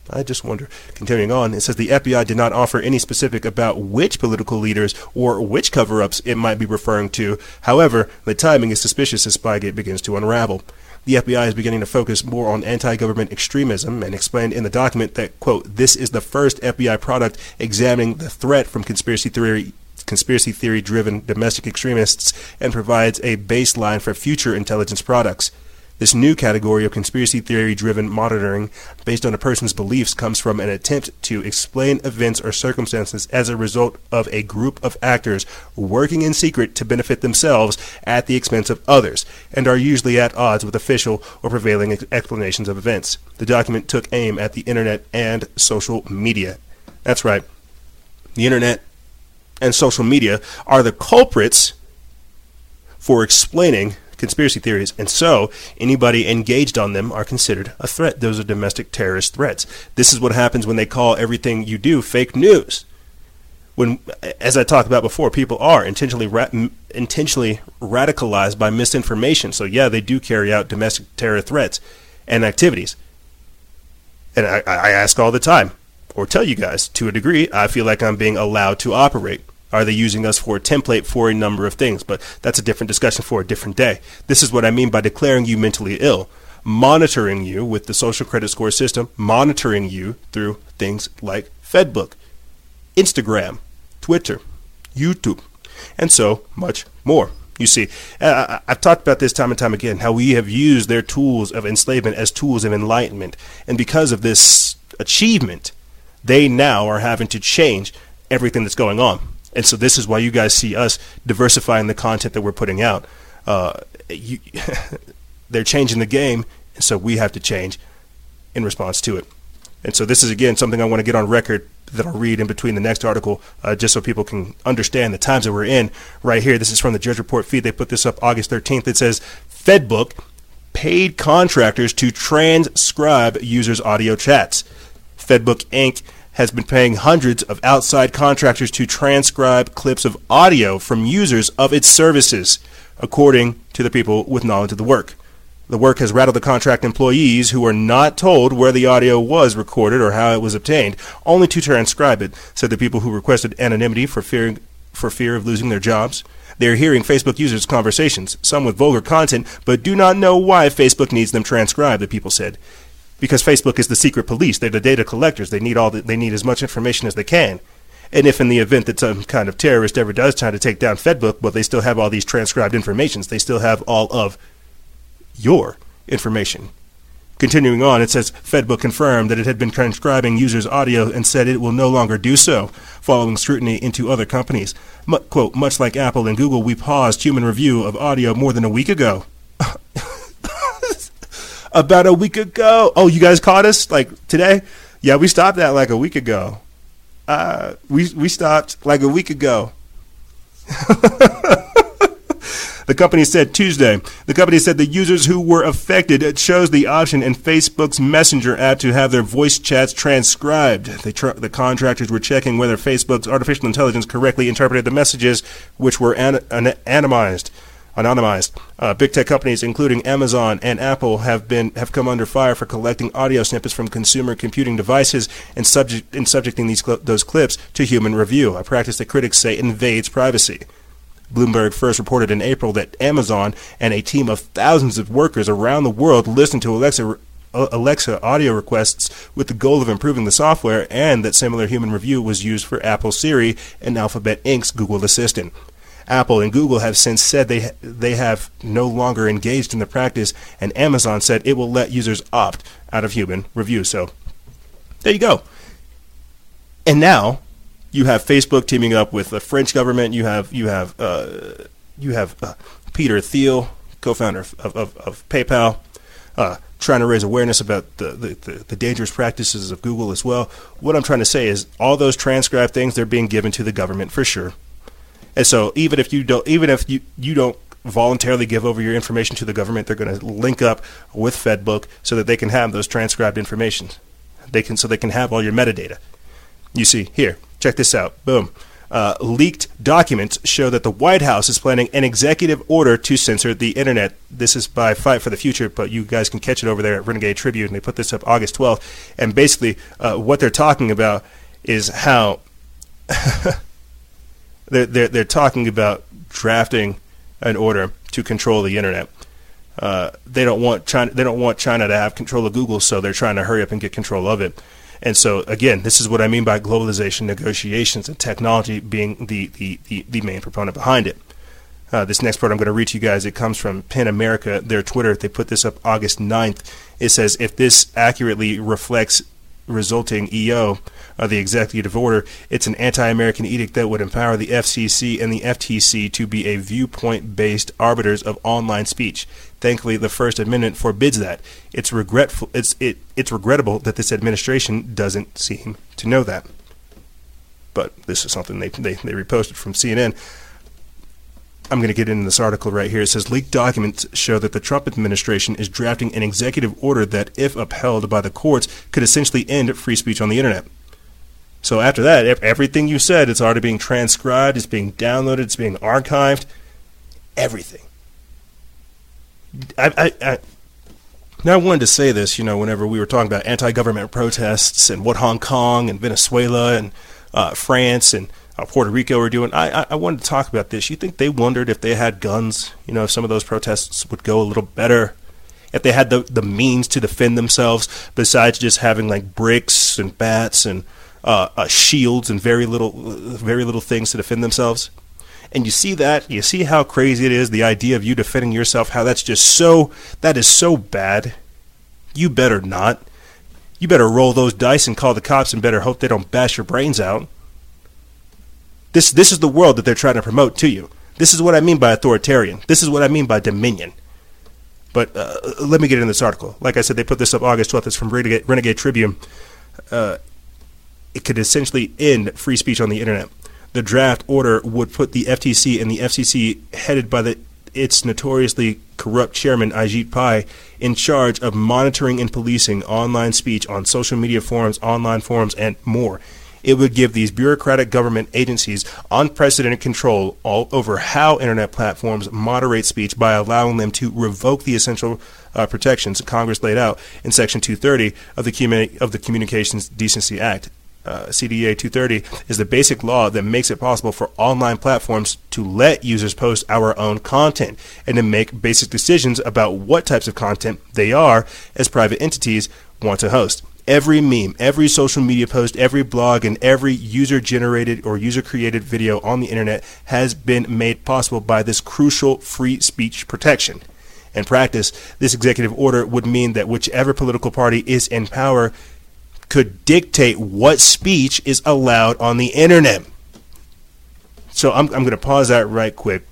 I just wonder. Continuing on, it says the FBI did not offer any specific about which political leaders or which cover ups it might be referring to. However, the timing is suspicious as Spygate begins to unravel. The FBI is beginning to focus more on anti government extremism and explained in the document that, quote, this is the first FBI product examining the threat from conspiracy theory conspiracy theory driven domestic extremists and provides a baseline for future intelligence products. This new category of conspiracy theory driven monitoring based on a person's beliefs comes from an attempt to explain events or circumstances as a result of a group of actors working in secret to benefit themselves at the expense of others, and are usually at odds with official or prevailing ex- explanations of events. The document took aim at the internet and social media. That's right. The internet and social media are the culprits for explaining conspiracy theories, and so anybody engaged on them are considered a threat. Those are domestic terrorist threats. This is what happens when they call everything you do fake news. When, as I talked about before, people are intentionally ra- intentionally radicalized by misinformation. So yeah, they do carry out domestic terror threats and activities. And I, I ask all the time, or tell you guys to a degree, I feel like I'm being allowed to operate. Are they using us for a template for a number of things? But that's a different discussion for a different day. This is what I mean by declaring you mentally ill, monitoring you with the social credit score system, monitoring you through things like Fedbook, Instagram, Twitter, YouTube, and so much more. You see, uh, I've talked about this time and time again how we have used their tools of enslavement as tools of enlightenment. And because of this achievement, they now are having to change everything that's going on. And so this is why you guys see us diversifying the content that we're putting out. Uh, you, they're changing the game, and so we have to change in response to it. And so this is again something I want to get on record that I'll read in between the next article, uh, just so people can understand the times that we're in. Right here, this is from the Drudge Report feed. They put this up August 13th. It says Fedbook paid contractors to transcribe users' audio chats. Fedbook Inc has been paying hundreds of outside contractors to transcribe clips of audio from users of its services, according to the people with knowledge of the work. The work has rattled the contract employees who were not told where the audio was recorded or how it was obtained, only to transcribe it, said the people who requested anonymity for fear, for fear of losing their jobs. They are hearing Facebook users' conversations, some with vulgar content, but do not know why Facebook needs them transcribed, the people said because Facebook is the secret police. They're the data collectors. They need all the, they need as much information as they can. And if in the event that some kind of terrorist ever does try to take down Fedbook, well, they still have all these transcribed informations. They still have all of your information. Continuing on, it says Fedbook confirmed that it had been transcribing users' audio and said it will no longer do so, following scrutiny into other companies. M- quote, much like Apple and Google, we paused human review of audio more than a week ago. about a week ago. Oh, you guys caught us like today? Yeah, we stopped that like a week ago. Uh, we we stopped like a week ago. the company said Tuesday. The company said the users who were affected chose the option in Facebook's Messenger app to have their voice chats transcribed. Tr- the contractors were checking whether Facebook's artificial intelligence correctly interpreted the messages, which were an- an- anonymized anonymized. Uh, big tech companies, including Amazon and Apple, have been have come under fire for collecting audio snippets from consumer computing devices and subject and subjecting these cl- those clips to human review, a practice that critics say invades privacy. Bloomberg first reported in April that Amazon and a team of thousands of workers around the world listened to Alexa uh, Alexa audio requests with the goal of improving the software, and that similar human review was used for Apple Siri and Alphabet Inc.'s Google Assistant. Apple and Google have since said they they have no longer engaged in the practice, and Amazon said it will let users opt out of human review. So there you go. And now you have Facebook teaming up with the French government. You have you have uh, you have uh, Peter Thiel, co-founder of, of, of PayPal, uh, trying to raise awareness about the, the, the, dangerous practices of Google as well. What I'm trying to say is all those transcribed things they're being given to the government for sure. And so even if you don't, even if you, you don't voluntarily give over your information to the government, they're going to link up with Fedbook so that they can have those transcribed information. They can so they can have all your metadata. You see here, check this out. Boom. Uh, leaked documents show that the White House is planning an executive order to censor the internet. This is by Fight for the Future, but you guys can catch it over there at Renegade Tribune. They put this up August 12th. And basically, uh, what they're talking about is how they're, they're, they're talking about drafting an order to control the internet. Uh, they don't want China. They don't want China to have control of Google, so they're trying to hurry up and get control of it. And so, again, this is what I mean by globalization negotiations and technology being the, the, the, the main proponent behind it. Uh, this next part I'm going to read to you guys. It comes from PEN America, their Twitter. They put this up August 9th. It says, if this accurately reflects resulting EO, uh, the executive order, it's an anti-American edict that would empower the FCC and the FTC to be a viewpoint-based arbiters of online speech. Thankfully, the First Amendment forbids that. It's regretful. It's it. It's regrettable that this administration doesn't seem to know that. But this is something they they, they reposted from CNN. I'm going to get into this article right here. It says leaked documents show that the Trump administration is drafting an executive order that, if upheld by the courts, could essentially end free speech on the internet. So after that, everything you said, it's already being transcribed, it's being downloaded, it's being archived, everything. I, I, I now I wanted to say this, you know, whenever we were talking about anti-government protests and what Hong Kong and Venezuela and uh, France and uh, Puerto Rico are doing. I, I wanted to talk about this. You think they wondered if they had guns, you know, if some of those protests would go a little better, if they had the, the means to defend themselves besides just having like bricks and bats and uh, uh, shields and very little, very little things to defend themselves. And you see that, you see how crazy it is, the idea of you defending yourself, how that's just so, that is so bad. You better not. You better roll those dice and call the cops and better hope they don't bash your brains out. This this is the world that they're trying to promote to you. This is what I mean by authoritarian. This is what I mean by dominion. But uh, let me get into this article. Like I said, they put this up August 12th. It's from Renegade, Renegade Tribune. Uh, it could essentially end free speech on the internet. The draft order would put the FTC and the FCC, headed by the its notoriously corrupt chairman Ajit Pai, in charge of monitoring and policing online speech on social media forums, online forums, and more it would give these bureaucratic government agencies unprecedented control all over how internet platforms moderate speech by allowing them to revoke the essential uh, protections Congress laid out in Section 230 of the, of the Communications Decency Act. Uh, CDA 230 is the basic law that makes it possible for online platforms to let users post our own content and to make basic decisions about what types of content they are as private entities want to host every meme, every social media post, every blog, and every user generated or user created video on the internet has been made possible by this crucial free speech protection. In practice, this executive order would mean that whichever political party is in power could dictate what speech is allowed on the internet. So I'm, I'm going to pause that right quick.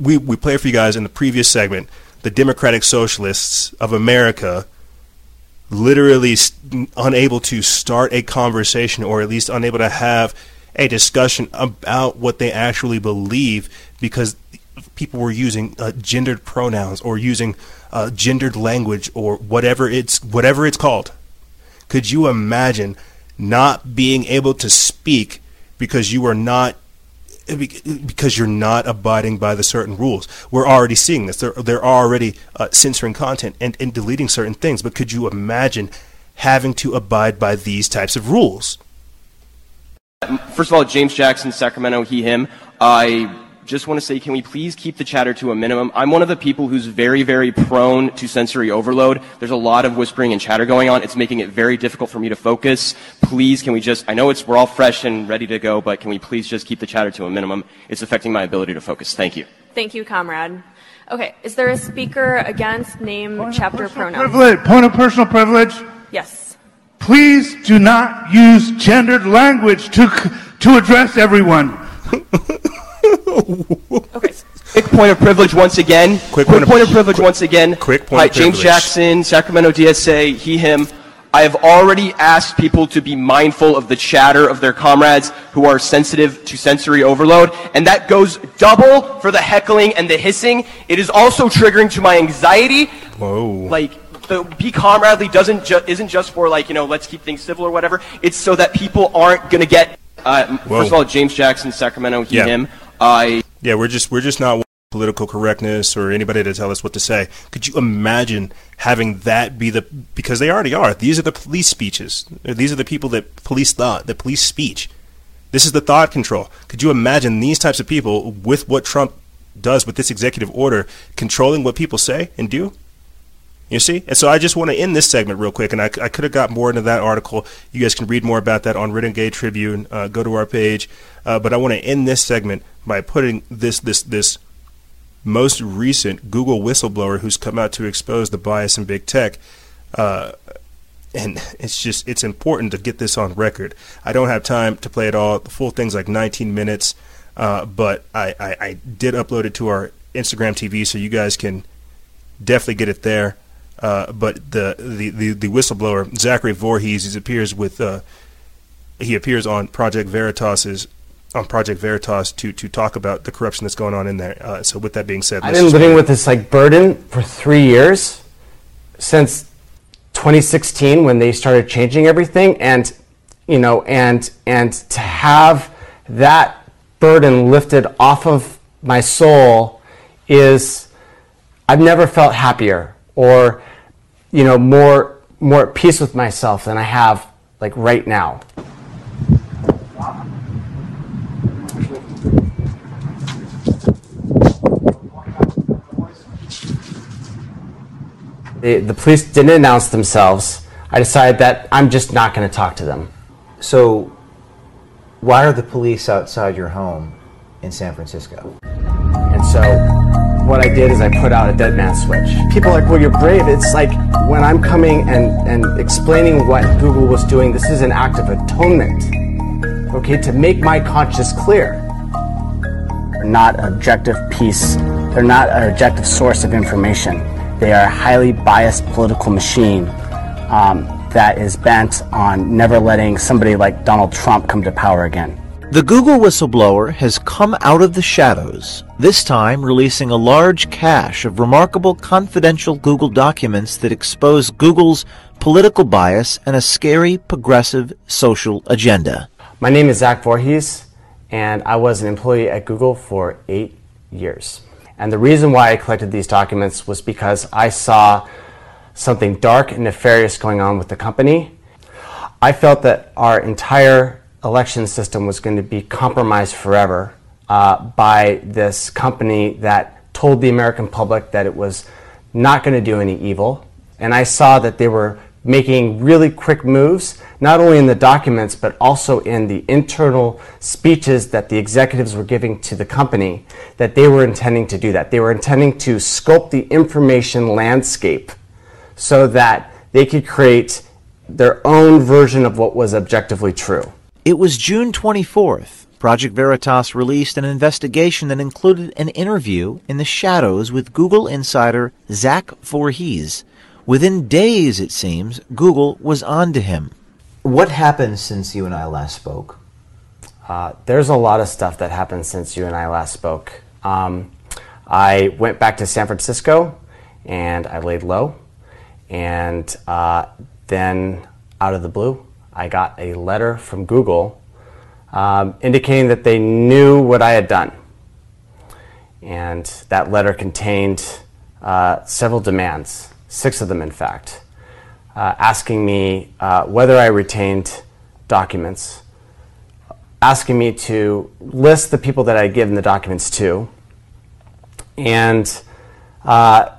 We, we played for you guys in the previous segment the Democratic Socialists of America literally unable to start a conversation or at least unable to have a discussion about what they actually believe because people were using uh, gendered pronouns or using uh, gendered language or whatever it's whatever it's called. Could you imagine not being able to speak because you were not because you're not abiding by the certain rules. We're already seeing this. They're, they're already uh, censoring content and, and deleting certain things. But could you imagine having to abide by these types of rules? First of all, James Jackson, Sacramento, he, him. I just want to say, can we please keep the chatter to a minimum? I'm one of the people who's very, very prone to sensory overload. There's a lot of whispering and chatter going on. It's making it very difficult for me to focus. Please, can we just, I know it's, we're all fresh and ready to go, but can we please just keep the chatter to a minimum? It's affecting my ability to focus. Thank you. Thank you, comrade. Okay, is there a speaker against name, point chapter, pronoun? Privilege. Point of personal privilege. Yes. Please do not use gendered language to, to address everyone. okay. Quick point of privilege once again. Quick, quick point, point of, of, privilege quick, once again. Quick point Hi, of James. Jackson, Sacramento DSA, he, him. I have already asked people to be mindful of the chatter of their comrades who are sensitive to sensory overload, and that goes double for the heckling and the hissing. It is also triggering to my anxiety. Whoa. Like, the be comradely doesn't ju- isn't just for like you know let's keep things civil or whatever. It's so that people aren't gonna get. Uh, first of all, James Jackson, Sacramento, he, Yeah. him. I Yeah, we're just we're just not political correctness or anybody to tell us what to say. Could you imagine having that be the because they already are. These are the police speeches. These are the people that police thought, the police speech. This is the thought control. Could you imagine these types of people with what Trump does with this executive order controlling what people say and do? You see? And so I just want to end this segment real quick, and I, I could have got more into that article. You guys can read more about that on Renegade Tribune. Uh, go to our page. Uh, but I want to end this segment by putting this this this most recent Google whistleblower who's come out to expose the bias in big tech. Uh, and it's just it's important to get this on record. I don't have time to play it all. The full thing's like 19 minutes, uh, but I, I, I, did upload it to our Instagram TV, so you guys can definitely get it there. Uh, but the, the, the, the, whistleblower Zachary Vorhies he appears with uh, he appears on Project Veritas's on Project Veritas to to talk about the corruption that's going on in there. Uh, so with that being said, I've been living with this like burden for three years since 2016 when they started changing everything, and you know, and and to have that burden lifted off of my soul is I've never felt happier or you know more more at peace with myself than I have like right now. The, the police didn't announce themselves. I decided that I'm just not going to talk to them. So, why are the police outside your home in San Francisco? And so, what I did is I put out a dead man switch. People are like, well, you're brave. It's like when I'm coming and, and explaining what Google was doing, this is an act of atonement, okay, to make my conscience clear. They're not objective piece, they're not an objective source of information. They are a highly biased political machine um, that is bent on never letting somebody like Donald Trump come to power again. The Google whistleblower has come out of the shadows, this time releasing a large cache of remarkable confidential Google documents that expose Google's political bias and a scary progressive social agenda. My name is Zach Vorhies, and I was an employee at Google for eight years. And the reason why I collected these documents was because I saw something dark and nefarious going on with the company. I felt that our entire election system was going to be compromised forever uh, by this company that told the American public that it was not going to do any evil. And I saw that they were making really quick moves, not only in the documents, but also in the internal speeches that the executives were giving to the company, that they were intending to do that. They were intending to sculpt the information landscape so that they could create their own version of what was objectively true. It was June 24th. Project Veritas released an investigation that included an interview in the shadows with Google insider Zach Vorhies Within days, it seems, Google was on to him. What happened since you and I last spoke? Uh, there's a lot of stuff that happened since you and I last spoke. Um, I went back to San Francisco and I laid low. And uh, then, out of the blue, I got a letter from Google um, indicating that they knew what I had done. And that letter contained uh, several demands six of them, in fact, uh, asking me uh, whether I retained documents, asking me to list the people that I had given the documents to, and uh,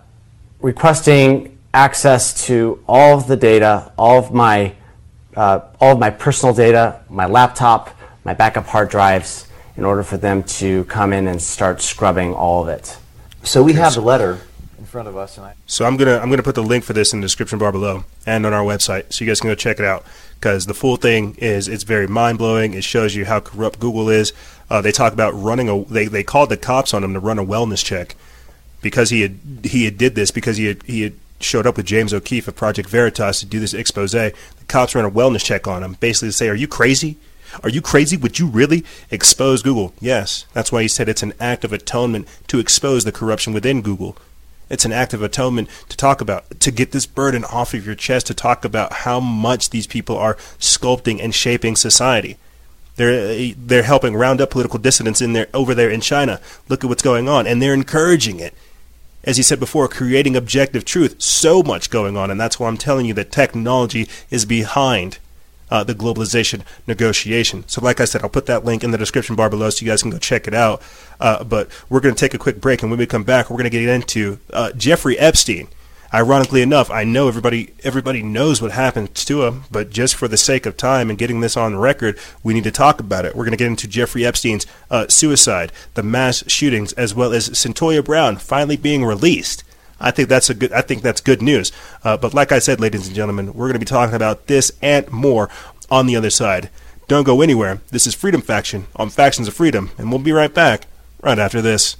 requesting access to all of the data, all of my uh, all of my personal data, my laptop, my backup hard drives, in order for them to come in and start scrubbing all of it. So we have the letter in front of us. And I- so I'm gonna I'm gonna put the link for this in the description bar below and on our website, so you guys can go check it out. Because the full thing is it's very mind blowing. It shows you how corrupt Google is. Uh, they talk about running a they they called the cops on him to run a wellness check because he had he had did this because he had he had showed up with James O'Keefe of Project Veritas to do this expose. The cops ran a wellness check on him, basically to say, "Are you crazy? Are you crazy? Would you really expose Google?" Yes, that's why he said it's an act of atonement to expose the corruption within Google. It's an act of atonement to talk about, to get this burden off of your chest, to talk about how much these people are sculpting and shaping society. They're they're helping round up political dissidents in there over there in China. Look at what's going on, and they're encouraging it. As he said before, creating objective truth. So much going on, and that's why I'm telling you that technology is behind uh, the globalization negotiation. So, like I said, I'll put that link in the description bar below so you guys can go check it out. Uh, but we're going to take a quick break, and when we come back, we're going to get into uh, Jeffrey Epstein. Ironically enough, I know everybody everybody knows what happened to him, but just for the sake of time and getting this on record, we need to talk about it. We're going to get into Jeffrey Epstein's uh, suicide, the mass shootings, as well as Cyntoia Brown finally being released. I think that's a good. I think that's good news. Uh, but like I said, ladies and gentlemen, we're going to be talking about this and more on the other side. Don't go anywhere. This is Freedom Faction on Factions of Freedom, and we'll be right back right after this.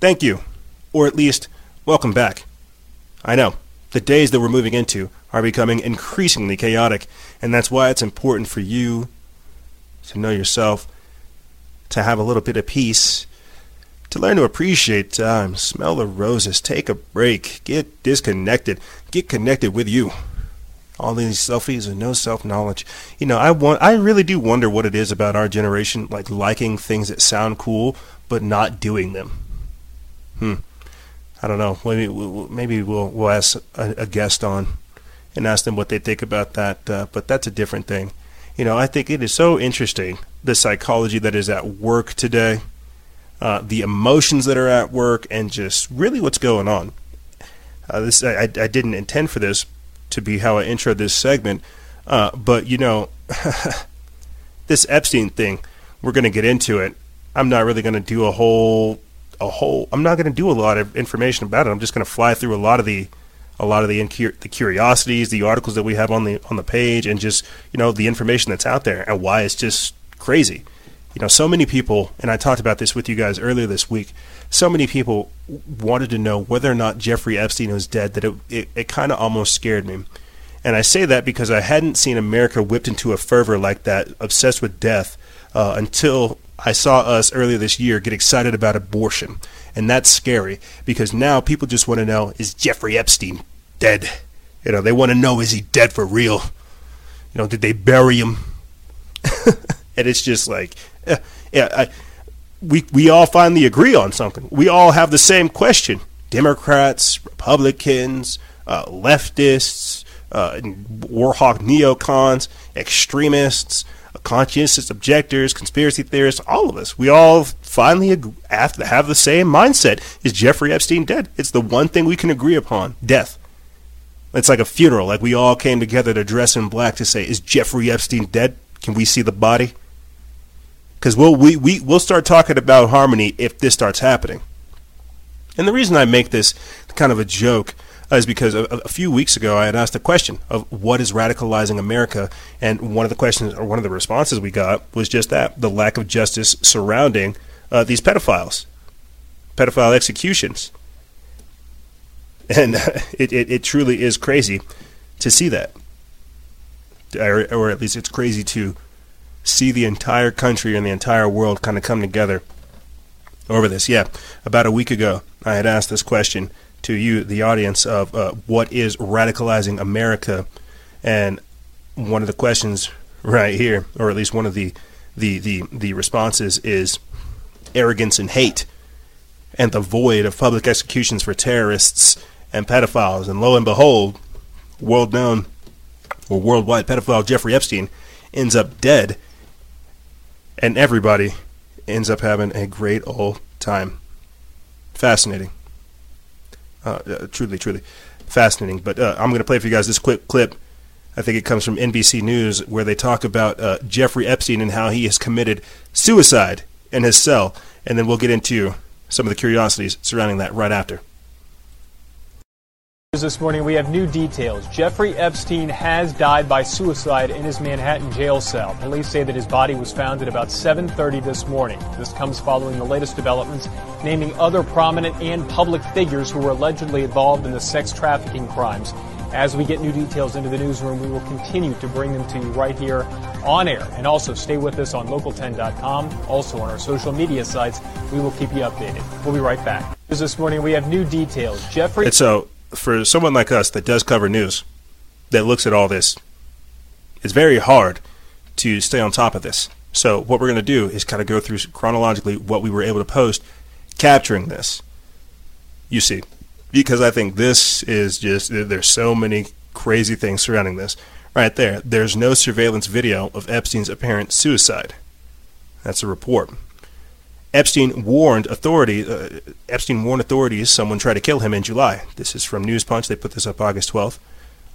Thank you. Or at least, welcome back. I know, the days that we're moving into are becoming increasingly chaotic, and that's why it's important for you to know yourself, to have a little bit of peace, to learn to appreciate time, smell the roses, take a break, get disconnected, get connected with you. All these selfies and no self knowledge. You know, I want I really do wonder what it is about our generation like liking things that sound cool but not doing them. Hmm. I don't know. Maybe maybe we'll we'll ask a, a guest on and ask them what they think about that. Uh, but that's a different thing. You know, I think it is so interesting the psychology that is at work today, uh, the emotions that are at work, and just really what's going on. Uh, this I, I didn't intend for this to be how I intro this segment, uh, but you know, this Epstein thing, we're going to get into it. I'm not really going to do a whole a whole. I'm not going to do a lot of information about it. I'm just going to fly through a lot of the a lot of the the curiosities, the articles that we have on the on the page, and just you know the information that's out there and why it's just crazy. You know, so many people, and I talked about this with you guys earlier this week. So many people wanted to know whether or not Jeffrey Epstein was dead that it it, it kind of almost scared me. And I say that because I hadn't seen America whipped into a fervor like that, obsessed with death, uh, until I saw us earlier this year get excited about abortion. And that's scary because now people just want to know is Jeffrey Epstein dead? You know, they want to know is he dead for real? You know, did they bury him? and it's just like, uh, yeah, I, we we all finally agree on something. We all have the same question: Democrats, Republicans, uh, leftists, uh, warhawk neocons, extremists conscientious objectors, conspiracy theorists, all of us, we all finally have the same mindset. Is Jeffrey Epstein dead? It's the one thing we can agree upon death. It's like a funeral. Like we all came together to dress in black to say, Is Jeffrey Epstein dead? Can we see the body? Because we'll, we, we, we'll start talking about harmony if this starts happening. And the reason I make this kind of a joke is because a, a, few weeks ago I had asked a question of what is radicalizing America, and one of the questions or one of the responses we got was just that the lack of justice surrounding uh, these pedophiles, pedophile executions, and it, it, it truly is crazy to see that, or, or at least it's crazy to see the entire country and the entire world kind of come together over this. Yeah, about a week ago I had asked this question to you, the audience, of uh, what is radicalizing America, and one of the questions right here, or at least one of the the the, the responses is arrogance and hate, and the void of public executions for terrorists and pedophiles. And lo and behold, world known or worldwide pedophile Jeffrey Epstein ends up dead, and everybody ends up having a great old time. Fascinating. Uh, truly, truly fascinating. But uh, I'm going to play for you guys this quick clip. I think it comes from NBC News where they talk about uh, Jeffrey Epstein and how he has committed suicide in his cell. And then we'll get into some of the curiosities surrounding that right after. This morning we have new details. Jeffrey Epstein has died by suicide in his Manhattan jail cell. Police say that his body was found at about 7:30 this morning. This comes following the latest developments naming other prominent and public figures who were allegedly involved in the sex trafficking crimes. As we get new details into the newsroom, we will continue to bring them to you right here on air. And also stay with us on local10.com, also on our social media sites. We will keep you updated. We'll be right back. This morning we have new details. Jeffrey It's so for someone like us that does cover news, that looks at all this, it's very hard to stay on top of this. So what we're going to do is kind of go through chronologically what we were able to post, capturing this. You see, because I think this is just there's so many crazy things surrounding this. Right there, there's no surveillance video of Epstein's apparent suicide. That's a report. Epstein warned authority. Uh, Epstein warned authorities someone tried to kill him in July. This is from News Punch. They put this up August 12th.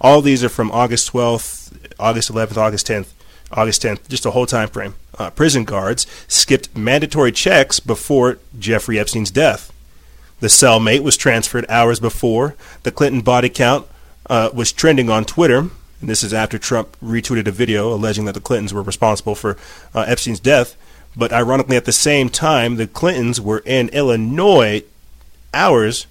All these are from August 12th, August 11th, August 10th, August 10th, just a whole time frame. Uh, prison guards skipped mandatory checks before Jeffrey Epstein's death. The cellmate was transferred hours before. The Clinton body count uh, was trending on Twitter. And this is after Trump retweeted a video alleging that the Clintons were responsible for uh, Epstein's death. But ironically, at the same time, the Clintons were in Illinois hours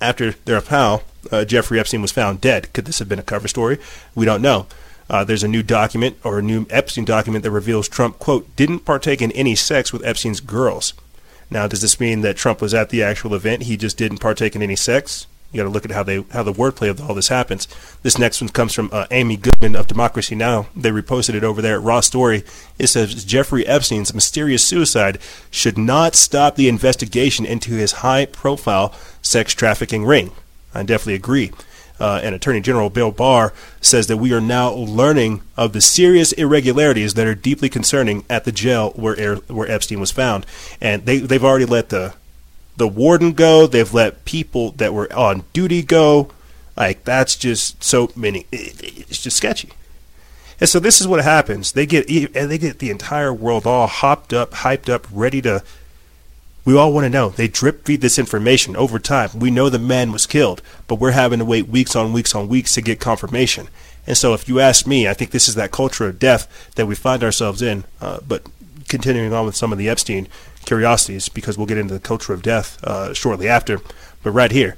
after their pal, uh, Jeffrey Epstein, was found dead. Could this have been a cover story? We don't know. Uh, there's a new document or a new Epstein document that reveals Trump, quote, didn't partake in any sex with Epstein's girls. Now, does this mean that Trump was at the actual event? He just didn't partake in any sex? You got to look at how they how the wordplay of all this happens. This next one comes from uh, Amy Goodman of Democracy Now. They reposted it over there at Raw Story. It says Jeffrey Epstein's mysterious suicide should not stop the investigation into his high-profile sex trafficking ring. I definitely agree. Uh, and Attorney General Bill Barr says that we are now learning of the serious irregularities that are deeply concerning at the jail where where Epstein was found, and they they've already let the the warden go. They've let people that were on duty go. Like that's just so many. It's just sketchy. And so this is what happens. They get and they get the entire world all hopped up, hyped up, ready to we all want to know. They drip feed this information over time. We know the man was killed, but we're having to wait weeks on weeks on weeks to get confirmation. And so, if you ask me, I think this is that culture of death that we find ourselves in. Uh, but continuing on with some of the Epstein curiosities, because we'll get into the culture of death uh, shortly after. But right here,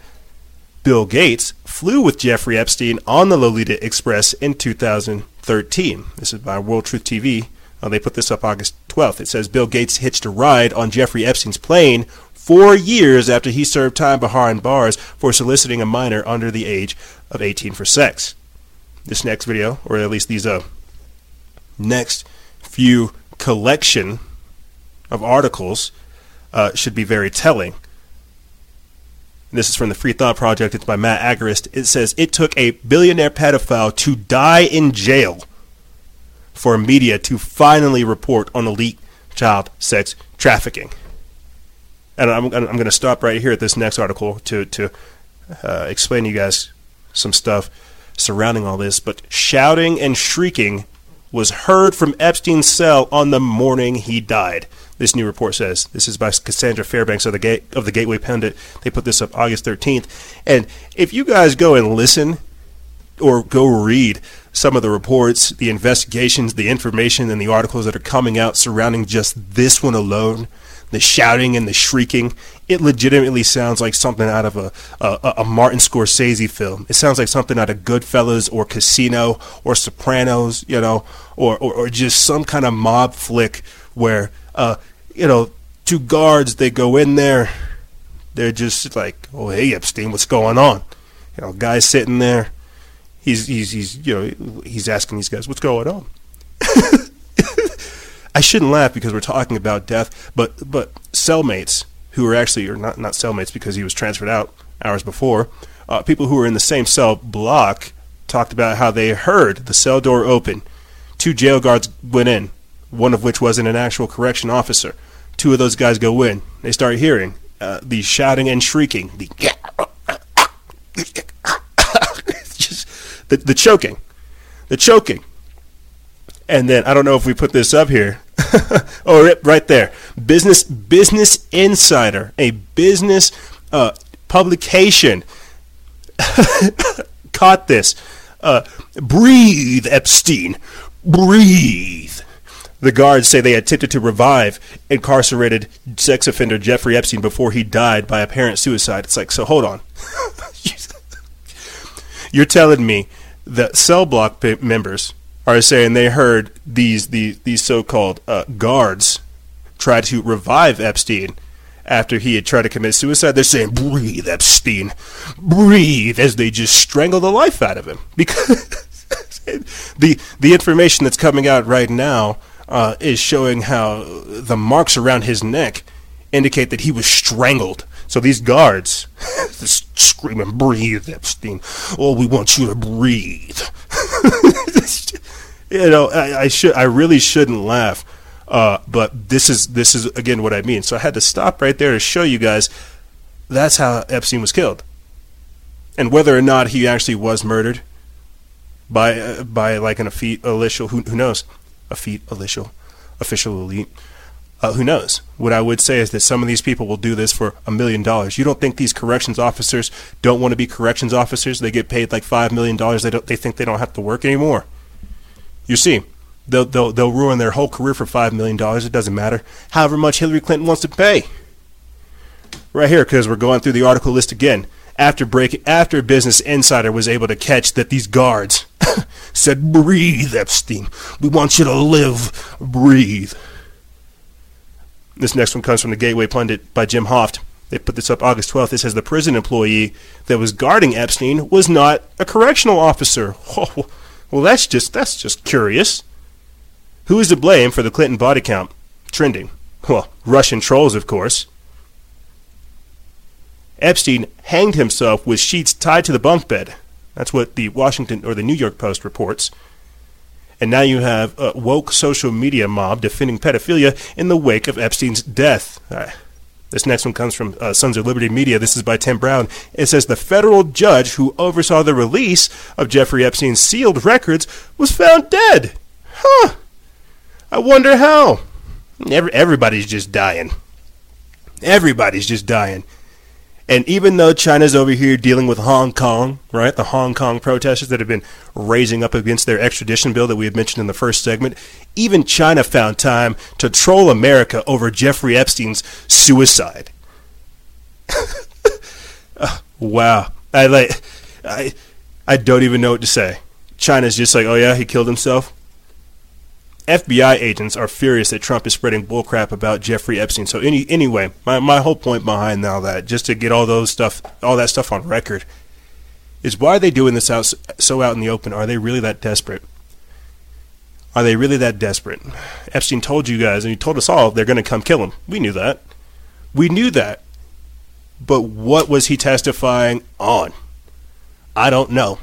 Bill Gates flew with Jeffrey Epstein on the Lolita Express in 2013. This is by World Truth TV. Uh, they put this up August 12th. It says Bill Gates hitched a ride on Jeffrey Epstein's plane four years after he served time behind bars for soliciting a minor under the age of 18 for sex. This next video, or at least these uh, next few collection of articles, uh, should be very telling. This is from the Free Thought Project. It's by Matt Agorist. It says it took a billionaire pedophile to die in jail for media to finally report on elite child sex trafficking. And I'm, I'm going to stop right here at this next article to, to uh, explain to you guys some stuff surrounding all this. But shouting and shrieking was heard from Epstein's cell on the morning he died. This new report says this is by Cassandra Fairbanks of the of the Gateway Pundit. They put this up August 13th. And if you guys go and listen or go read some of the reports, the investigations, the information, and the articles that are coming out surrounding just this one alone, the shouting and the shrieking, it legitimately sounds like something out of a, a, a Martin Scorsese film. It sounds like something out of Goodfellas or Casino or Sopranos, you know, or, or, or just some kind of mob flick where, uh, you know, two guards, they go in there, they're just like, oh, hey, Epstein, what's going on? You know, guys sitting there he's he's he's you know he's asking these guys what's going on. I shouldn't laugh because we're talking about death, but but cellmates who are actually or not not cellmates because he was transferred out hours before. Uh, people who were in the same cell block talked about how they heard the cell door open. Two jail guards went in, one of which wasn't an actual correction officer. Two of those guys go in. They start hearing uh, the shouting and shrieking, the just the, the choking, the choking. And then I don't know if we put this up here. oh, right there. Business Business Insider, a business uh, publication, caught this. Uh, breathe, Epstein. Breathe. The guards say they attempted to revive incarcerated sex offender Jeffrey Epstein before he died by apparent suicide. It's like, so hold on. You're telling me that cell block members are saying they heard these these, these so-called uh, guards try to revive Epstein after he had tried to commit suicide. They're saying, "Breathe, Epstein, breathe," as they just strangle the life out of him because the the information that's coming out right now uh, is showing how the marks around his neck indicate that he was strangled so these guards, screaming, breathe, Epstein. Oh, we want you to breathe. you know, I, I, should, I really shouldn't laugh. Uh, but this is this is again what I mean. So I had to stop right there to show you guys that's how Epstein was killed, and whether or not he actually was murdered by uh, by like an official who who knows, official official elite. Uh, who knows? What I would say is that some of these people will do this for a million dollars. You don't think these corrections officers don't want to be corrections officers? They get paid like five million dollars. They don't. They think they don't have to work anymore. You see, they'll they'll they'll ruin their whole career for five million dollars. It doesn't matter. However much Hillary Clinton wants to pay. Right here, because we're going through the article list again. After break, after Business Insider was able to catch that these guards said, "Breathe, Epstein. We want you to live. Breathe." This next one comes from the Gateway Pundit by Jim Hoft. They put this up August 12th. It says the prison employee that was guarding Epstein was not a correctional officer. Oh, well, that's just that's just curious. Who is to blame for the Clinton body count trending? Well, Russian trolls, of course. Epstein hanged himself with sheets tied to the bunk bed. That's what the Washington or the New York Post reports. And now you have a woke social media mob defending pedophilia in the wake of Epstein's death. Uh, this next one comes from uh, Sons of Liberty Media. This is by Tim Brown. It says the federal judge who oversaw the release of Jeffrey Epstein's sealed records was found dead. Huh. I wonder how. Every, everybody's just dying. Everybody's just dying. And even though China's over here dealing with Hong Kong, right, the Hong Kong protesters that have been raising up against their extradition bill that we had mentioned in the first segment, even China found time to troll America over Jeffrey Epstein's suicide. uh, wow. I like I I don't even know what to say. China's just like, "Oh yeah, he killed himself." FBI agents are furious that Trump is spreading bullcrap about Jeffrey Epstein. So any anyway, my, my whole point behind all that, just to get all those stuff, all that stuff on record, is why are they doing this out so out in the open? Are they really that desperate? Are they really that desperate? Epstein told you guys, and he told us all, they're going to come kill him. We knew that. We knew that. But what was he testifying on? I don't know.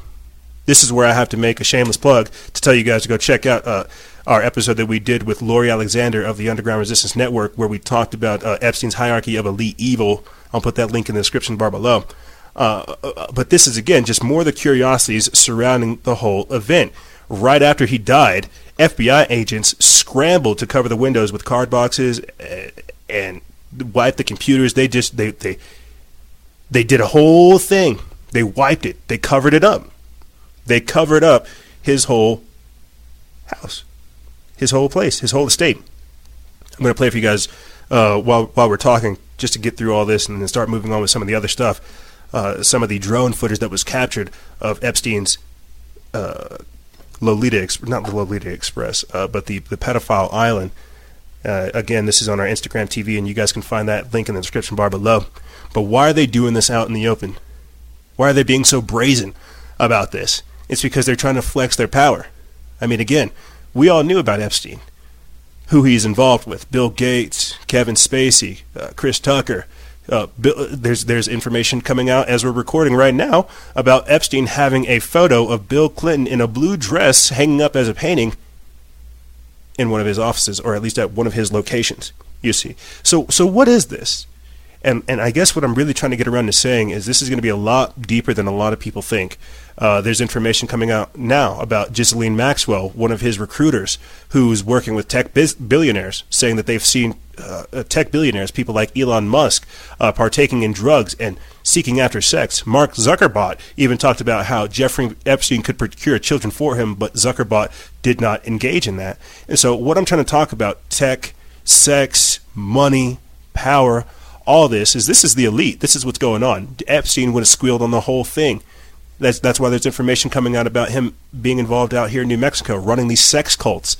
This is where I have to make a shameless plug to tell you guys to go check out uh, our episode that we did with Lori Alexander of the Underground Resistance Network, where we talked about uh, Epstein's hierarchy of elite evil. I'll put that link in the description bar below. Uh, uh, but this is again just more the curiosities surrounding the whole event. Right after he died, FBI agents scrambled to cover the windows with card boxes uh, and wipe the computers. They just they they they did a whole thing. They wiped it. They covered it up. They covered up his whole house his whole place, his whole estate. I'm going to play for you guys uh, while while we're talking, just to get through all this and then start moving on with some of the other stuff. Uh, some of the drone footage that was captured of Epstein's uh, Lolita, not the Lolita Express, uh, but the the pedophile island. Uh, again, this is on our Instagram TV, and you guys can find that link in the description bar below. But why are they doing this out in the open? Why are they being so brazen about this? It's because they're trying to flex their power. I mean, again, we all knew about Epstein, who he's involved with Bill Gates, Kevin Spacey, uh, Chris Tucker. Uh, Bill, there's there's information coming out as we're recording right now about Epstein having a photo of Bill Clinton in a blue dress hanging up as a painting in one of his offices, or at least at one of his locations. You see, so so what is this? And and I guess what I'm really trying to get around to saying is this is going to be a lot deeper than a lot of people think. Uh, there's information coming out now about Ghislaine Maxwell, one of his recruiters, who's working with tech biz- billionaires, saying that they've seen uh, tech billionaires, people like Elon Musk, uh, partaking in drugs and seeking after sex. Mark Zuckerberg even talked about how Jeffrey Epstein could procure children for him, but Zuckerberg did not engage in that. And so, what I'm trying to talk about tech, sex, money, power, all this is this is the elite. This is what's going on. Epstein would have squealed on the whole thing. That's that's why there's information coming out about him being involved out here in New Mexico, running these sex cults.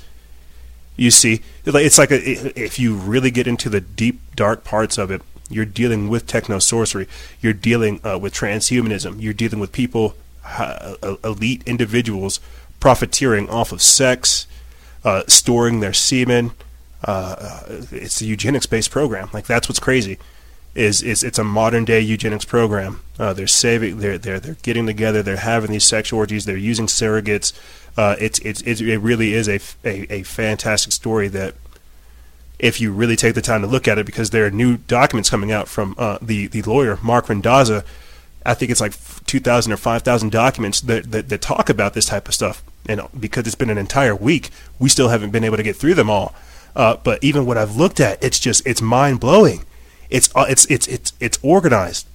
You see, it's like a, if you really get into the deep, dark parts of it, you're dealing with techno sorcery. You're dealing uh, with transhumanism. You're dealing with people, uh, elite individuals, profiteering off of sex, uh, storing their semen. Uh, uh, it's a eugenics-based program. Like that's what's crazy is is it's a modern day eugenics program. Uh, they're saving, they're they're they're getting together, they're having these sex orgies, they're using surrogates. Uh, it's, it's it really is a, a a fantastic story that if you really take the time to look at it, because there are new documents coming out from uh, the the lawyer Marc Randazza. I think it's like 2,000 or 5,000 documents that, that, that talk about this type of stuff. And because it's been an entire week, we still haven't been able to get through them all. Uh, but even what I've looked at, it's just it's mind blowing. It's uh, it's it's it's it's organized.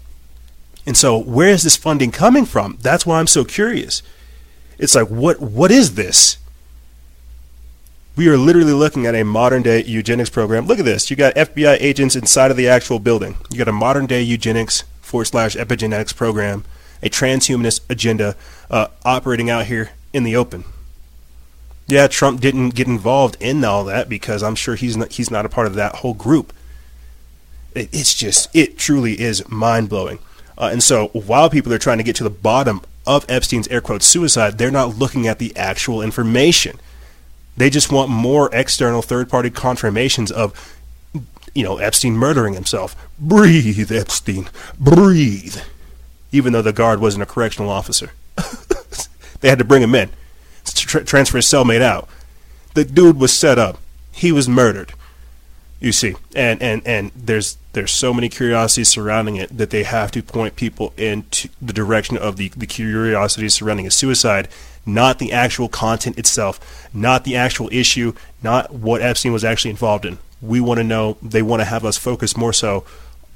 And so where is this funding coming from? That's why I'm so curious. It's like what what is this? We are literally looking at a modern day eugenics program. Look at this. You got FBI agents inside of the actual building. You got a modern day eugenics forward slash epigenetics program, a transhumanist agenda uh, operating out here in the open. Yeah, Trump didn't get involved in all that because I'm sure he's not, he's not a part of that whole group it's just it truly is mind blowing. Uh, and so while people are trying to get to the bottom of Epstein's air quote suicide, they're not looking at the actual information. They just want more external third party confirmations of you know, Epstein murdering himself. Breathe, Epstein, breathe. Even though the guard wasn't a correctional officer, they had to bring him in, tra- transfer his cellmate out. The dude was set up. He was murdered. You see, and and and there's there's so many curiosities surrounding it that they have to point people into the direction of the the curiosities surrounding a suicide, not the actual content itself, not the actual issue, not what Epstein was actually involved in. We want to know. They want to have us focus more so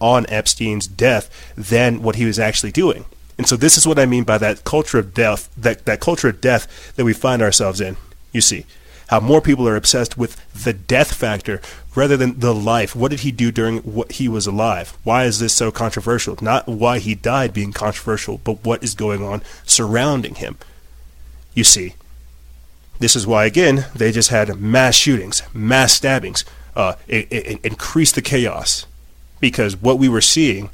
on Epstein's death than what he was actually doing. And so this is what I mean by that culture of death, that, that culture of death that we find ourselves in. You see, how more people are obsessed with the death factor rather than the life. What did he do during what he was alive? Why is this so controversial? Not why he died being controversial, but what is going on surrounding him. You see, this is why again they just had mass shootings, mass stabbings, uh, it, it increased the chaos because what we were seeing.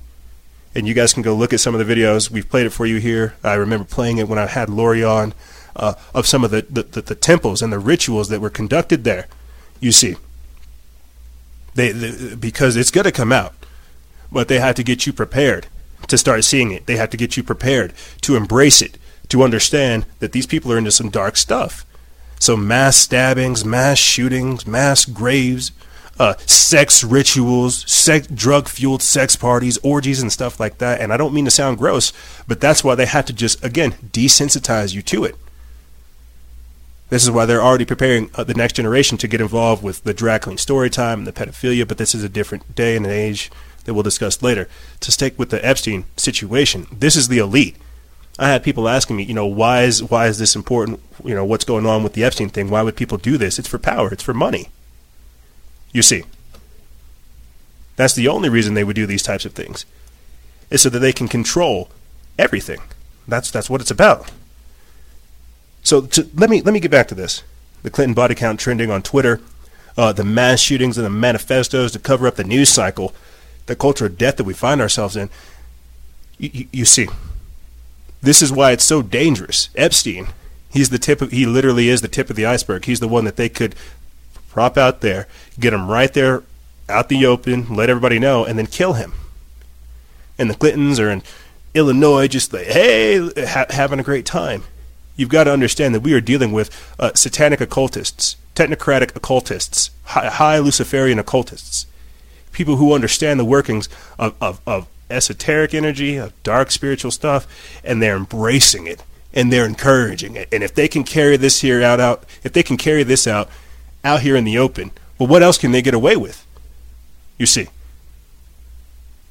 And you guys can go look at some of the videos. We've played it for you here. I remember playing it when I had Lori on uh, of some of the, the, the, the temples and the rituals that were conducted there. You see, they, they because it's going to come out, but they have to get you prepared to start seeing it. They have to get you prepared to embrace it, to understand that these people are into some dark stuff. So mass stabbings, mass shootings, mass graves, uh, sex rituals, sex, drug-fueled sex parties, orgies, and stuff like that. And I don't mean to sound gross, but that's why they have to just again desensitize you to it. This is why they're already preparing uh, the next generation to get involved with the drag queen story time and the pedophilia, but this is a different day and an age that we'll discuss later. To stick with the Epstein situation, this is the elite. I had people asking me, you know, why is why is this important? You know, what's going on with the Epstein thing? Why would people do this? It's for power. It's for money. You see, that's the only reason they would do these types of things, is so that they can control everything. That's that's what it's about. So to, let me let me get back to this. The Clinton body count trending on Twitter, uh, the mass shootings and the manifestos to cover up the news cycle, the culture of death that we find ourselves in. You, you, you see, this is why it's so dangerous. Epstein, he's the tip. Of, he literally is the tip of the iceberg. He's the one that they could prop out there, get him right there out the open, let everybody know, and then kill him. And the Clintons are in Illinois, just like, hey, ha- having a great time you've got to understand that we are dealing with uh, satanic occultists, technocratic occultists, high, high, Luciferian occultists, people who understand the workings of, of, of esoteric energy, of dark spiritual stuff, and they're embracing it and they're encouraging it. And if they can carry this here out, out if they can carry this out out here in the open, well, what else can they get away with? You see.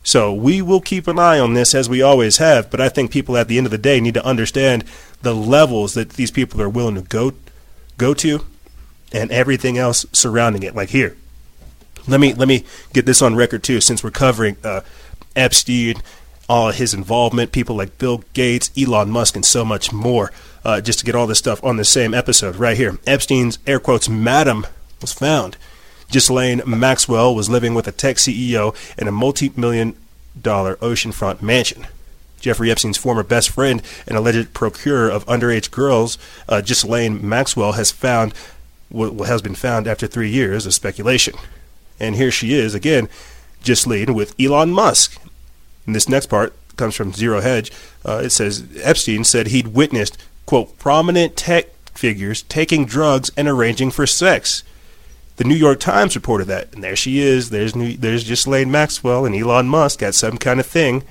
So we will keep an eye on this as we always have, but I think people at the end of the day need to understand the levels that these people are willing to go go to and everything else surrounding it. Like here. Let me let me get this on record too since we're covering uh, Epstein, all his involvement, people like Bill Gates, Elon Musk and so much more. Uh, just to get all this stuff on the same episode right here. Epstein's air quotes madam was found Ghislaine Maxwell was living with a tech CEO in a multi million dollar oceanfront mansion. Jeffrey Epstein's former best friend and alleged procurer of underage girls, uh, Ghislaine Maxwell, has found what has been found after three years of speculation. And here she is again, Ghislaine with Elon Musk. And this next part comes from Zero Hedge. Uh, it says Epstein said he'd witnessed quote prominent tech figures taking drugs and arranging for sex. The New York Times reported that, and there she is. There's New, there's Ghislaine Maxwell and Elon Musk at some kind of thing.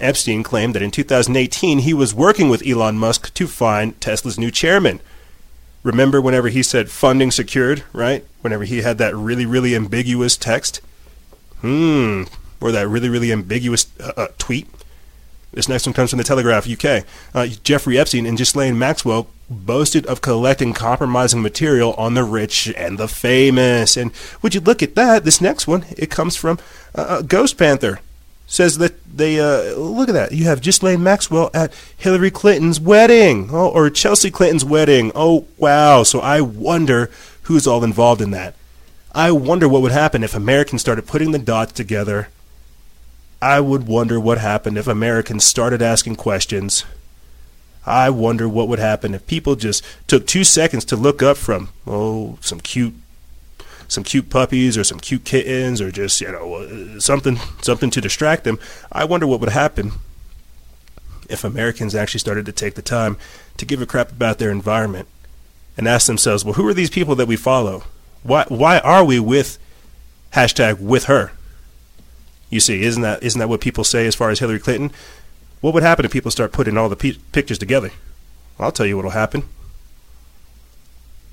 Epstein claimed that in 2018 he was working with Elon Musk to find Tesla's new chairman. Remember whenever he said funding secured, right? Whenever he had that really, really ambiguous text? Hmm. Or that really, really ambiguous uh, uh, tweet? This next one comes from the Telegraph UK. Uh, Jeffrey Epstein and Ghislaine Maxwell boasted of collecting compromising material on the rich and the famous. And would you look at that? This next one, it comes from uh, uh Ghost Panther. Says that they uh, look at that. You have Ghislaine Maxwell at Hillary Clinton's wedding, oh, or Chelsea Clinton's wedding. Oh wow! So I wonder who's all involved in that. I wonder what would happen if Americans started putting the dots together I would wonder what happened if Americans started asking questions. I wonder what would happen if people just took two seconds to look up from, oh, some cute some cute puppies or some cute kittens or just you know uh, something something to distract them. I wonder what would happen if Americans actually started to take the time to give a crap about their environment and ask themselves, well, who are these people that we follow? Why why are we with hashtag with her? You see, isn't that isn't that what people say as far as Hillary Clinton? What would happen if people start putting all the p- pictures together? I'll tell you what'll happen.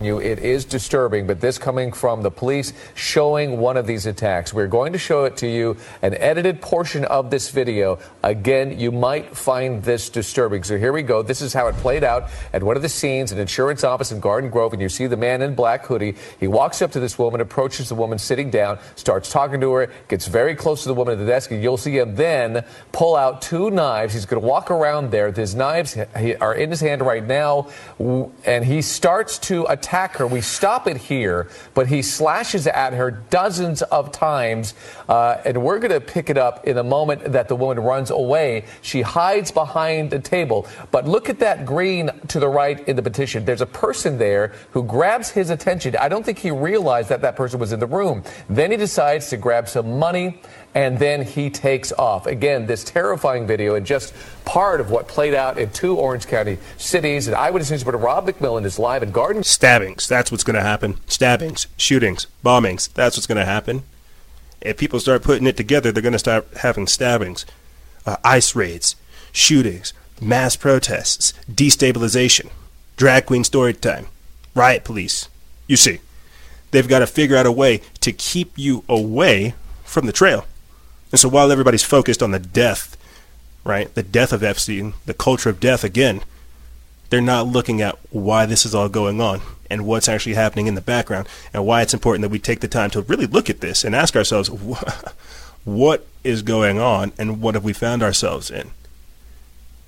You, it is disturbing, but this coming from the police showing one of these attacks. We're going to show it to you, an edited portion of this video. Again, you might find this disturbing. So here we go. This is how it played out at one of the scenes, an insurance office in Garden Grove, and you see the man in black hoodie. He walks up to this woman, approaches the woman sitting down, starts talking to her, gets very close to the woman at the desk, and you'll see him then pull out two knives. He's going to walk around there. His knives are in his hand right now, and he starts to attack attack her. We stop it here, but he slashes at her dozens of times, uh, and we're going to pick it up in the moment that the woman runs away. She hides behind the table. But look at that green to the right in the petition. There's a person there who grabs his attention. I don't think he realized that that person was in the room. Then he decides to grab some money and then he takes off. Again, this terrifying video and just part of what played out in two Orange County cities. And Eyewitness News reporter Rob McMillan is live in Garden. Stabbings. That's what's going to happen. Stabbings, shootings, bombings. That's what's going to happen. If people start putting it together, they're going to start having stabbings, uh, ice raids, shootings, mass protests, destabilization, drag queen story time, riot police. You see, they've got to figure out a way to keep you away from the trail. And so while everybody's focused on the death, right, the death of Epstein, the culture of death again, they're not looking at why this is all going on and what's actually happening in the background and why it's important that we take the time to really look at this and ask ourselves what is going on and what have we found ourselves in.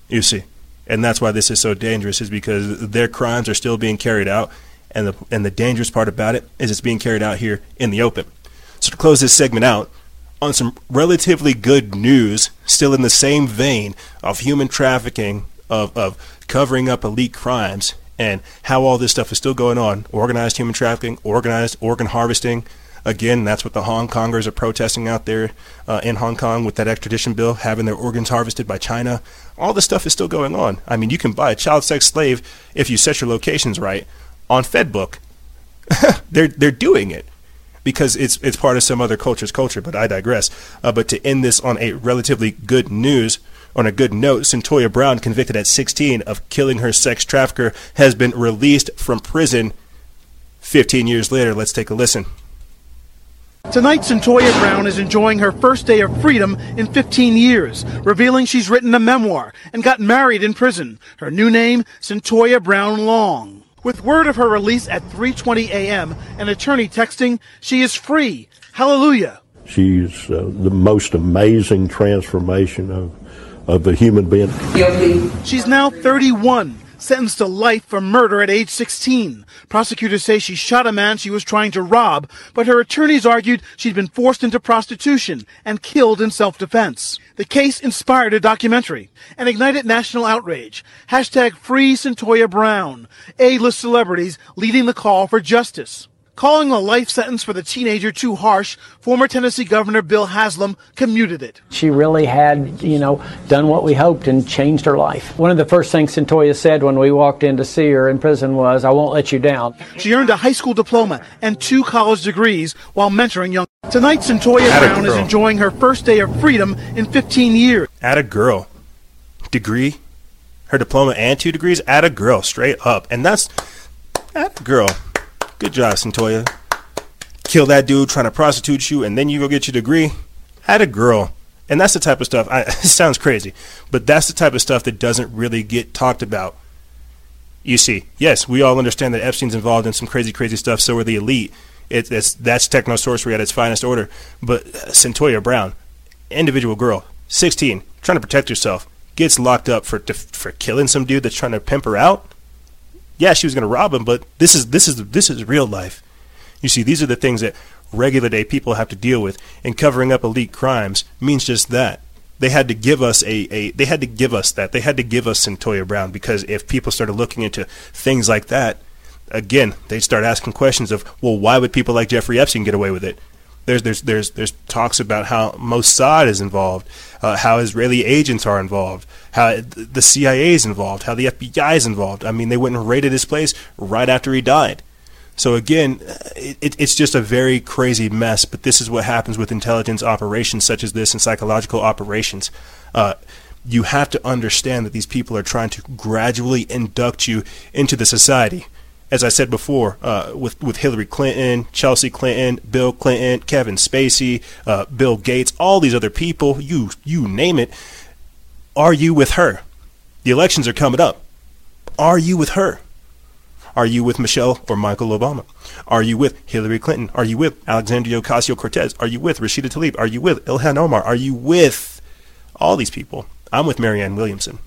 You see, and that's why this is so dangerous is because their crimes are still being carried out and the and the dangerous part about it is it's being carried out here in the open. So to close this segment out, on some relatively good news, still in the same vein of human trafficking, of, of covering up elite crimes, and how all this stuff is still going on organized human trafficking, organized organ harvesting. Again, that's what the Hong Kongers are protesting out there uh, in Hong Kong with that extradition bill, having their organs harvested by China. All this stuff is still going on. I mean, you can buy a child sex slave if you set your locations right on FedBook. they're they're doing it because it's it's part of some other culture's culture. But I digress. Uh, but to end this on a relatively good news, on a good note, Cyntoia Brown, convicted at 16 of killing her sex trafficker, has been released from prison 15 years later. Let's take a listen. Tonight, Cyntoia Brown is enjoying her first day of freedom in 15 years, revealing she's written a memoir and got married in prison. Her new name, Cyntoia Brown Long. With word of her release at 3:20 a.m., an attorney texting, "She is free. Hallelujah." She's uh, the most amazing transformation of of a human being. She's now 31, sentenced to life for murder at age 16. Prosecutors say she shot a man she was trying to rob, but her attorneys argued she'd been forced into prostitution and killed in self-defense. The case inspired a documentary and ignited national outrage. Hashtag free Cyntoia Brown. A-list celebrities leading the call for justice. Calling a life sentence for the teenager too harsh, former Tennessee Governor Bill Haslam commuted it. She really had, you know, done what we hoped and changed her life. One of the first things Cyntoia said when we walked in to see her in prison was, I won't let you down. She earned a high school diploma and two college degrees while mentoring young. Tonight, Cyntoia Brown is enjoying her first day of freedom in 15 years. At a girl. Degree, her diploma and two degrees, at a girl, straight up. And that's, at a girl. Good job, Cyntoia. Kill that dude trying to prostitute you, and then you go get your degree. Had a girl. And that's the type of stuff, I, it sounds crazy, but that's the type of stuff that doesn't really get talked about. You see, yes, we all understand that Epstein's involved in some crazy, crazy stuff, so are the elite. It, it's, that's techno sorcery at its finest order. But uh, Cyntoia Brown, individual girl, 16, trying to protect herself, gets locked up for, for killing some dude that's trying to pimp her out yeah, she was going to rob him, but this is this is this is real life. You see, these are the things that regular day people have to deal with, and covering up elite crimes means just that. They had to give us a, a they had to give us that. They had to give us Cyntoia Brown because if people started looking into things like that, again, they'd start asking questions of, well, why would people like Jeffrey Epstein get away with it? There's there's there's there's talks about how Mossad is involved, uh, how Israeli agents are involved, how the CIA is involved, how the FBI is involved. I mean, they went and raided his place right after he died. So again, it, it's just a very crazy mess. But this is what happens with intelligence operations such as this and psychological operations. Uh, you have to understand that these people are trying to gradually induct you into the society as I said before, uh, with with Hillary Clinton, Chelsea Clinton, Bill Clinton, Kevin Spacey, uh, Bill Gates, all these other people, you you name it. Are you with her? The elections are coming up. Are you with her? Are you with Michelle or Michael Obama? Are you with Hillary Clinton? Are you with Alexandria Ocasio Cortez? Are you with Rashida Tlaib? Are you with Ilhan Omar? Are you with all these people? I'm with Marianne Williamson.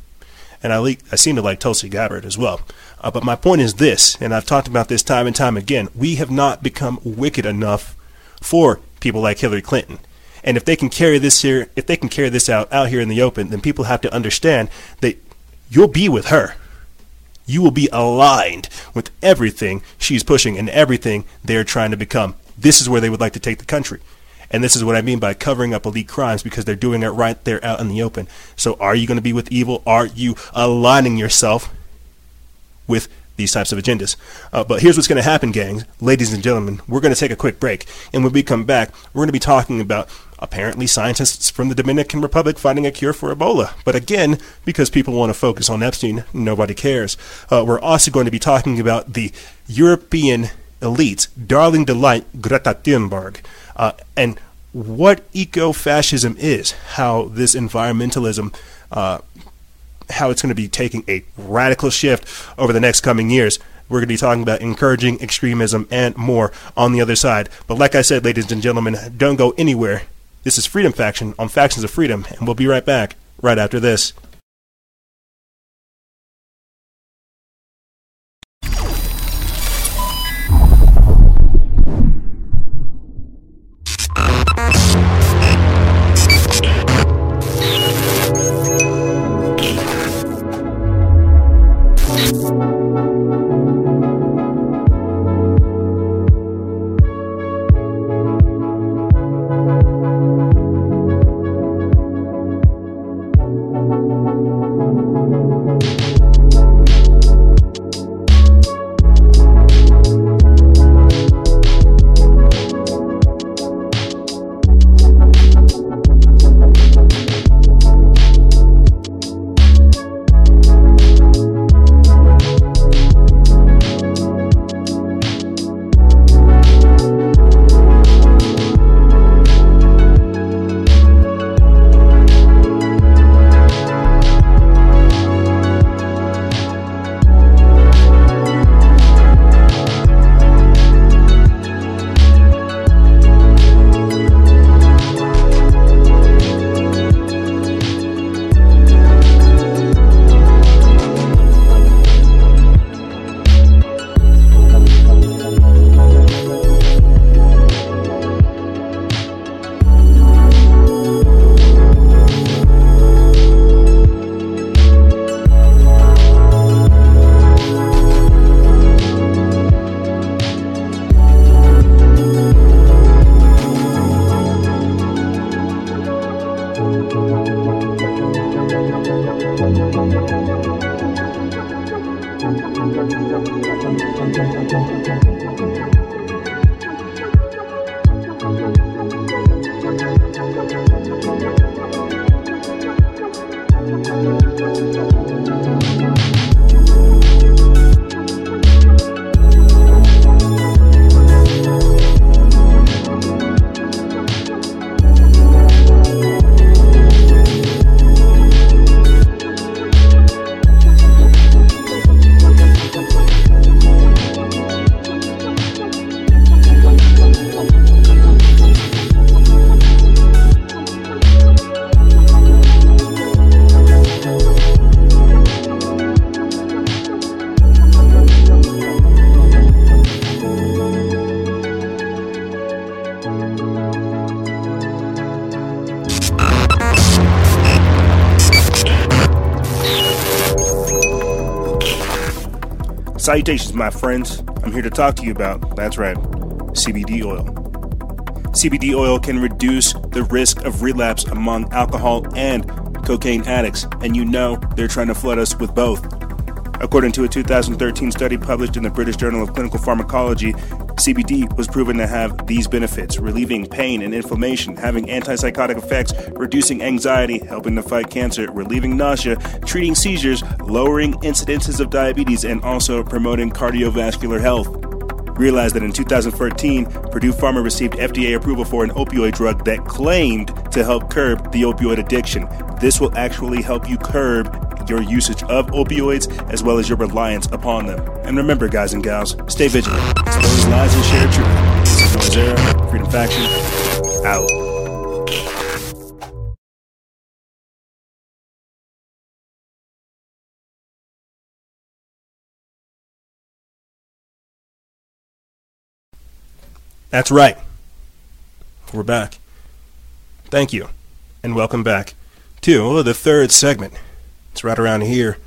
And I, le- I seem to like Tulsi Gabbard as well. Uh, but my point is this, and I've talked about this time and time again we have not become wicked enough for people like Hillary Clinton. And if they can carry this here, if they can carry this out out here in the open, then people have to understand that you'll be with her. You will be aligned with everything she's pushing and everything they're trying to become. This is where they would like to take the country. And this is what I mean by covering up elite crimes because they're doing it right there out in the open. So are you going to be with evil? Are you aligning yourself with these types of agendas. Uh, but here's what's going to happen, gangs. Ladies and gentlemen, we're going to take a quick break. And when we come back, we're going to be talking about apparently scientists from the Dominican Republic finding a cure for Ebola. But again, because people want to focus on Epstein, nobody cares. Uh, we're also going to be talking about the European elites, darling delight Greta Thunberg, uh, and what eco fascism is, how this environmentalism uh, how it's going to be taking a radical shift over the next coming years. We're going to be talking about encouraging extremism and more on the other side. But like I said, ladies and gentlemen, don't go anywhere. This is Freedom Faction on Factions of Freedom, and we'll be right back right after this. Salutations, my friends. I'm here to talk to you about, that's right, CBD oil. CBD oil can reduce the risk of relapse among alcohol and cocaine addicts, and you know they're trying to flood us with both. According to a 2013 study published in the British Journal of Clinical Pharmacology, CBD was proven to have these benefits relieving pain and inflammation, having antipsychotic effects, reducing anxiety, helping to fight cancer, relieving nausea, treating seizures, lowering incidences of diabetes, and also promoting cardiovascular health. Realized that in 2014, Purdue Pharma received FDA approval for an opioid drug that claimed to help curb the opioid addiction. This will actually help you curb your usage of opioids as well as your reliance upon them. And remember, guys and gals, stay vigilant. Lies and truth. Freedom Faction, out. That's right. We're back. Thank you, and welcome back to the third segment. It's right around here.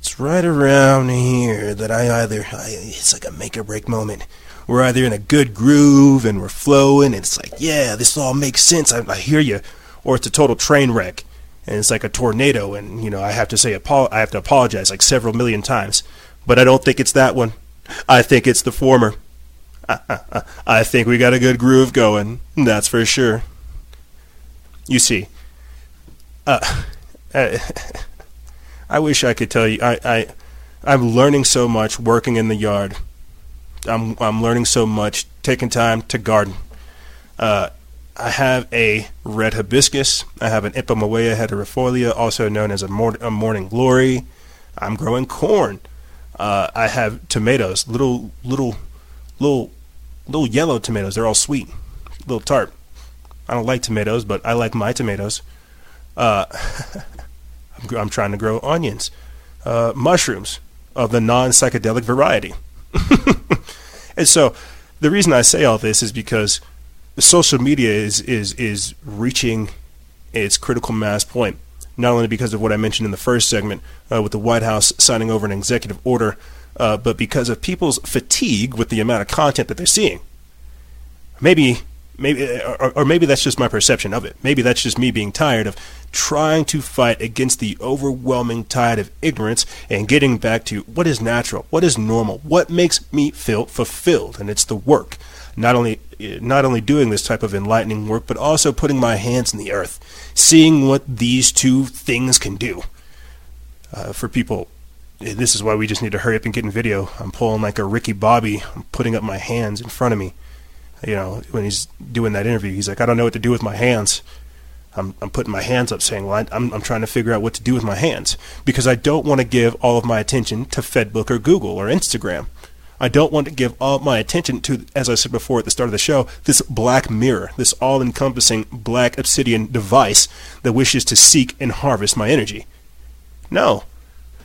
It's right around here that I either, I, it's like a make or break moment. We're either in a good groove and we're flowing, and it's like, yeah, this all makes sense. I, I hear you. Or it's a total train wreck, and it's like a tornado, and, you know, I have to say, I have to apologize like several million times. But I don't think it's that one. I think it's the former. I think we got a good groove going. That's for sure. You see, uh, I wish I could tell you. I, I, I'm learning so much working in the yard. I'm, I'm learning so much taking time to garden. Uh, I have a red hibiscus. I have an Ipomoea hederifolia, also known as a, mor- a morning glory. I'm growing corn. Uh, I have tomatoes, little, little, little, little yellow tomatoes. They're all sweet, little tart. I don't like tomatoes, but I like my tomatoes. Uh, I'm, trying to grow onions, uh, mushrooms of the non psychedelic variety. and so the reason I say all this is because social media is, is, is reaching its critical mass point, not only because of what I mentioned in the first segment uh, with the White House signing over an executive order, uh, but because of people's fatigue with the amount of content that they're seeing. Maybe maybe or, or, maybe that's just my perception of it. Maybe that's just me being tired of trying to fight against the overwhelming tide of ignorance and getting back to what is natural, what is normal, what makes me feel fulfilled, and it's the work. Not only not only doing this type of enlightening work, but also putting my hands in the earth, seeing what these two things can do. Uh, for people this is why we just need to hurry up and get in video. I'm pulling like a Ricky Bobby. I'm putting up my hands in front of me you know, when he's doing that interview, he's like, I don't know what to do with my hands. I'm, I'm putting my hands up saying, well, I, I'm, I'm trying to figure out what to do with my hands because I don't want to give all of my attention to Fedbook or Google or Instagram. I don't want to give all my attention to, as I said before at the start of the show, this black mirror, this all encompassing black obsidian device that wishes to seek and harvest my energy. No.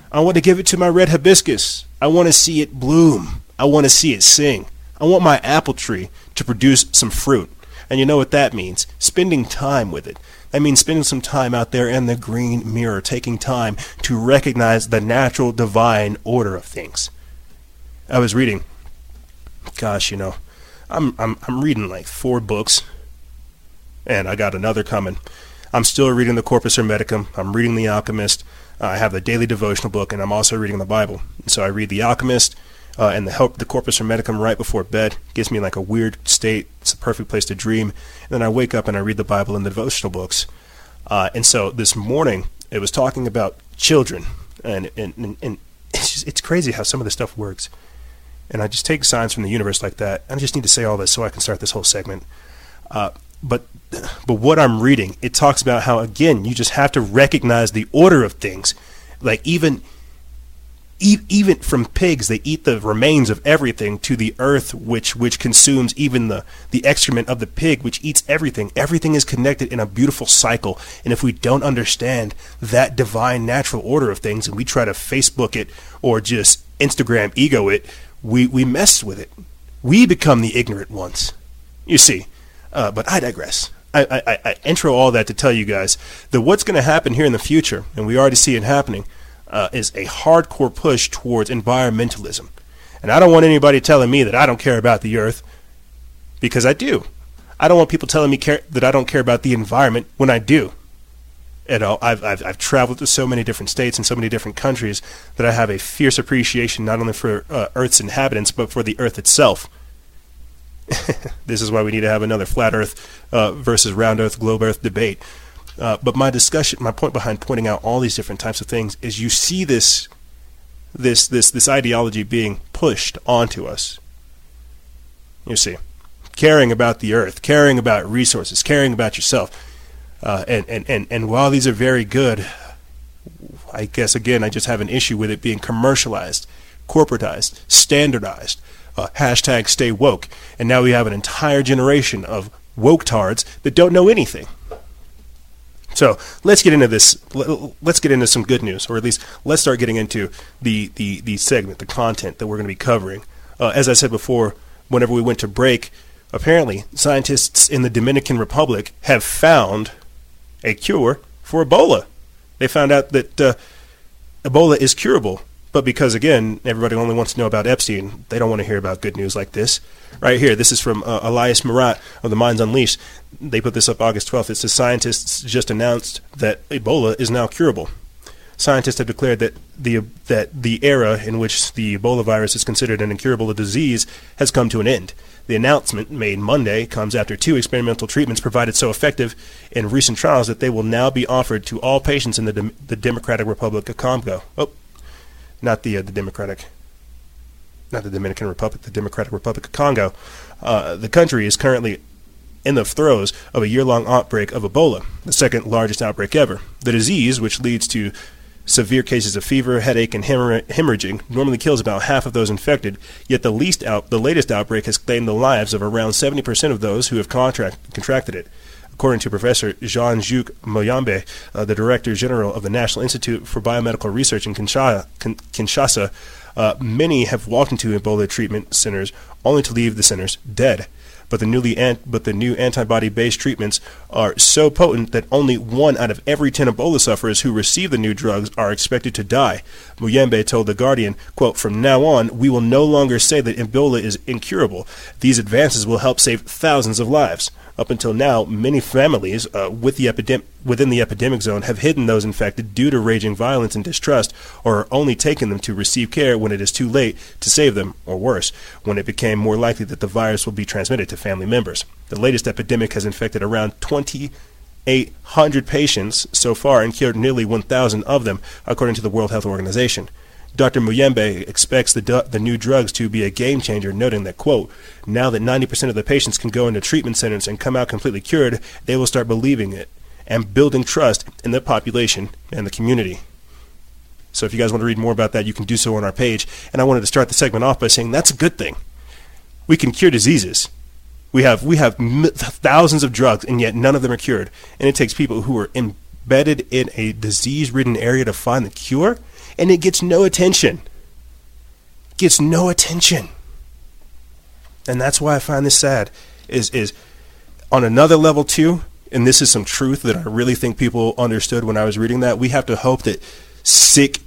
I want to give it to my red hibiscus. I want to see it bloom. I want to see it sing. I want my apple tree to produce some fruit. And you know what that means? Spending time with it. That means spending some time out there in the green mirror, taking time to recognize the natural divine order of things. I was reading, gosh, you know, I'm, I'm, I'm reading like four books, and I got another coming. I'm still reading the Corpus Hermeticum. I'm reading The Alchemist. I have the daily devotional book, and I'm also reading the Bible. So I read The Alchemist, uh, and the help the corpus hermeticum right before bed gives me like a weird state. It's a perfect place to dream. And then I wake up and I read the Bible and the devotional books. Uh, and so this morning it was talking about children, and and and, and it's just, it's crazy how some of this stuff works. And I just take signs from the universe like that. I just need to say all this so I can start this whole segment. Uh, but but what I'm reading, it talks about how again you just have to recognize the order of things. Like even even from pigs, they eat the remains of everything to the earth, which which consumes even the the excrement of the pig, which eats everything. Everything is connected in a beautiful cycle, and if we don't understand that divine natural order of things, and we try to Facebook it or just Instagram ego it, we we mess with it. We become the ignorant ones. You see, uh, but I digress. I, I, I intro all that to tell you guys that what's going to happen here in the future, and we already see it happening uh, is a hardcore push towards environmentalism. And I don't want anybody telling me that I don't care about the earth because I do. I don't want people telling me care, that I don't care about the environment when I do. You know, I've, I've, I've traveled to so many different states and so many different countries that I have a fierce appreciation not only for uh, Earth's inhabitants but for the Earth itself. this is why we need to have another flat Earth uh, versus round Earth, globe Earth debate. Uh, but my discussion, my point behind pointing out all these different types of things is you see this, this, this, this ideology being pushed onto us. You see, caring about the Earth, caring about resources, caring about yourself uh, and, and, and, and while these are very good, I guess again, I just have an issue with it being commercialized, corporatized, standardized. Uh, hashtag stay woke. And now we have an entire generation of woke tards that don't know anything. So let's get into this. Let's get into some good news, or at least let's start getting into the, the, the segment, the content that we're going to be covering. Uh, as I said before, whenever we went to break, apparently scientists in the Dominican Republic have found a cure for Ebola. They found out that uh, Ebola is curable, but because again everybody only wants to know about Epstein, they don't want to hear about good news like this. Right here, this is from uh, Elias Marat of the Minds Unleashed. They put this up August 12th. It says scientists just announced that Ebola is now curable. Scientists have declared that the that the era in which the Ebola virus is considered an incurable disease has come to an end. The announcement made Monday comes after two experimental treatments provided so effective in recent trials that they will now be offered to all patients in the, De- the Democratic Republic of Congo. Oh, not the uh, the Democratic, not the Dominican Republic, the Democratic Republic of Congo. Uh, the country is currently in the throes of a year-long outbreak of Ebola, the second largest outbreak ever. The disease, which leads to Severe cases of fever, headache, and hemorrhaging normally kills about half of those infected, yet the, least out, the latest outbreak has claimed the lives of around 70% of those who have contract, contracted it. According to Professor Jean-Luc Muyembe, uh, the Director General of the National Institute for Biomedical Research in Kinshasa, Kinshasa uh, many have walked into Ebola treatment centers only to leave the centers dead but the newly an- but the new antibody-based treatments are so potent that only one out of every 10 Ebola sufferers who receive the new drugs are expected to die. Muyembe told The Guardian, quote, From now on, we will no longer say that Ebola is incurable. These advances will help save thousands of lives. Up until now, many families uh, with the epidem- within the epidemic zone have hidden those infected due to raging violence and distrust, or only taken them to receive care when it is too late to save them, or worse, when it became more likely that the virus will be transmitted to family members. The latest epidemic has infected around 2,800 patients so far and cured nearly 1,000 of them, according to the World Health Organization. Dr. Muyembe expects the, the new drugs to be a game changer, noting that, quote, now that 90% of the patients can go into treatment centers and come out completely cured, they will start believing it and building trust in the population and the community. So if you guys want to read more about that, you can do so on our page. And I wanted to start the segment off by saying that's a good thing. We can cure diseases. We have we have thousands of drugs, and yet none of them are cured. And it takes people who are embedded in a disease-ridden area to find the cure and it gets no attention. Gets no attention. And that's why I find this sad. Is is on another level too, and this is some truth that I really think people understood when I was reading that. We have to hope that sick,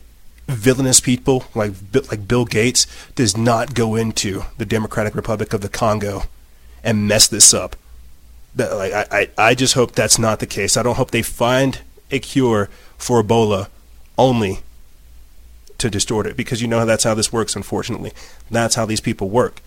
villainous people like like Bill Gates does not go into the Democratic Republic of the Congo and mess this up. That, like I, I, I just hope that's not the case. I don't hope they find a cure for Ebola only to distort it because you know that's how this works, unfortunately. That's how these people work.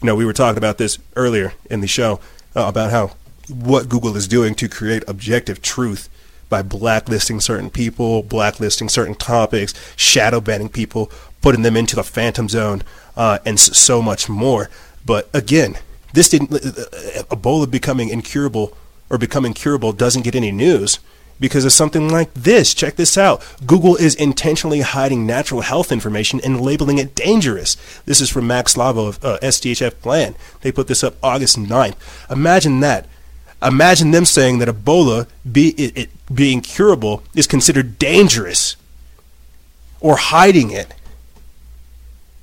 You know, we were talking about this earlier in the show uh, about how what Google is doing to create objective truth by blacklisting certain people, blacklisting certain topics, shadow banning people, putting them into the phantom zone, uh, and so much more. But again, this didn't uh, uh, Ebola becoming incurable or becoming curable doesn't get any news because of something like this. Check this out. Google is intentionally hiding natural health information and labeling it dangerous. This is from Max Slavo of uh, SDHF Plan. They put this up August 9th. Imagine that. Imagine them saying that Ebola be, it, it being curable is considered dangerous or hiding it.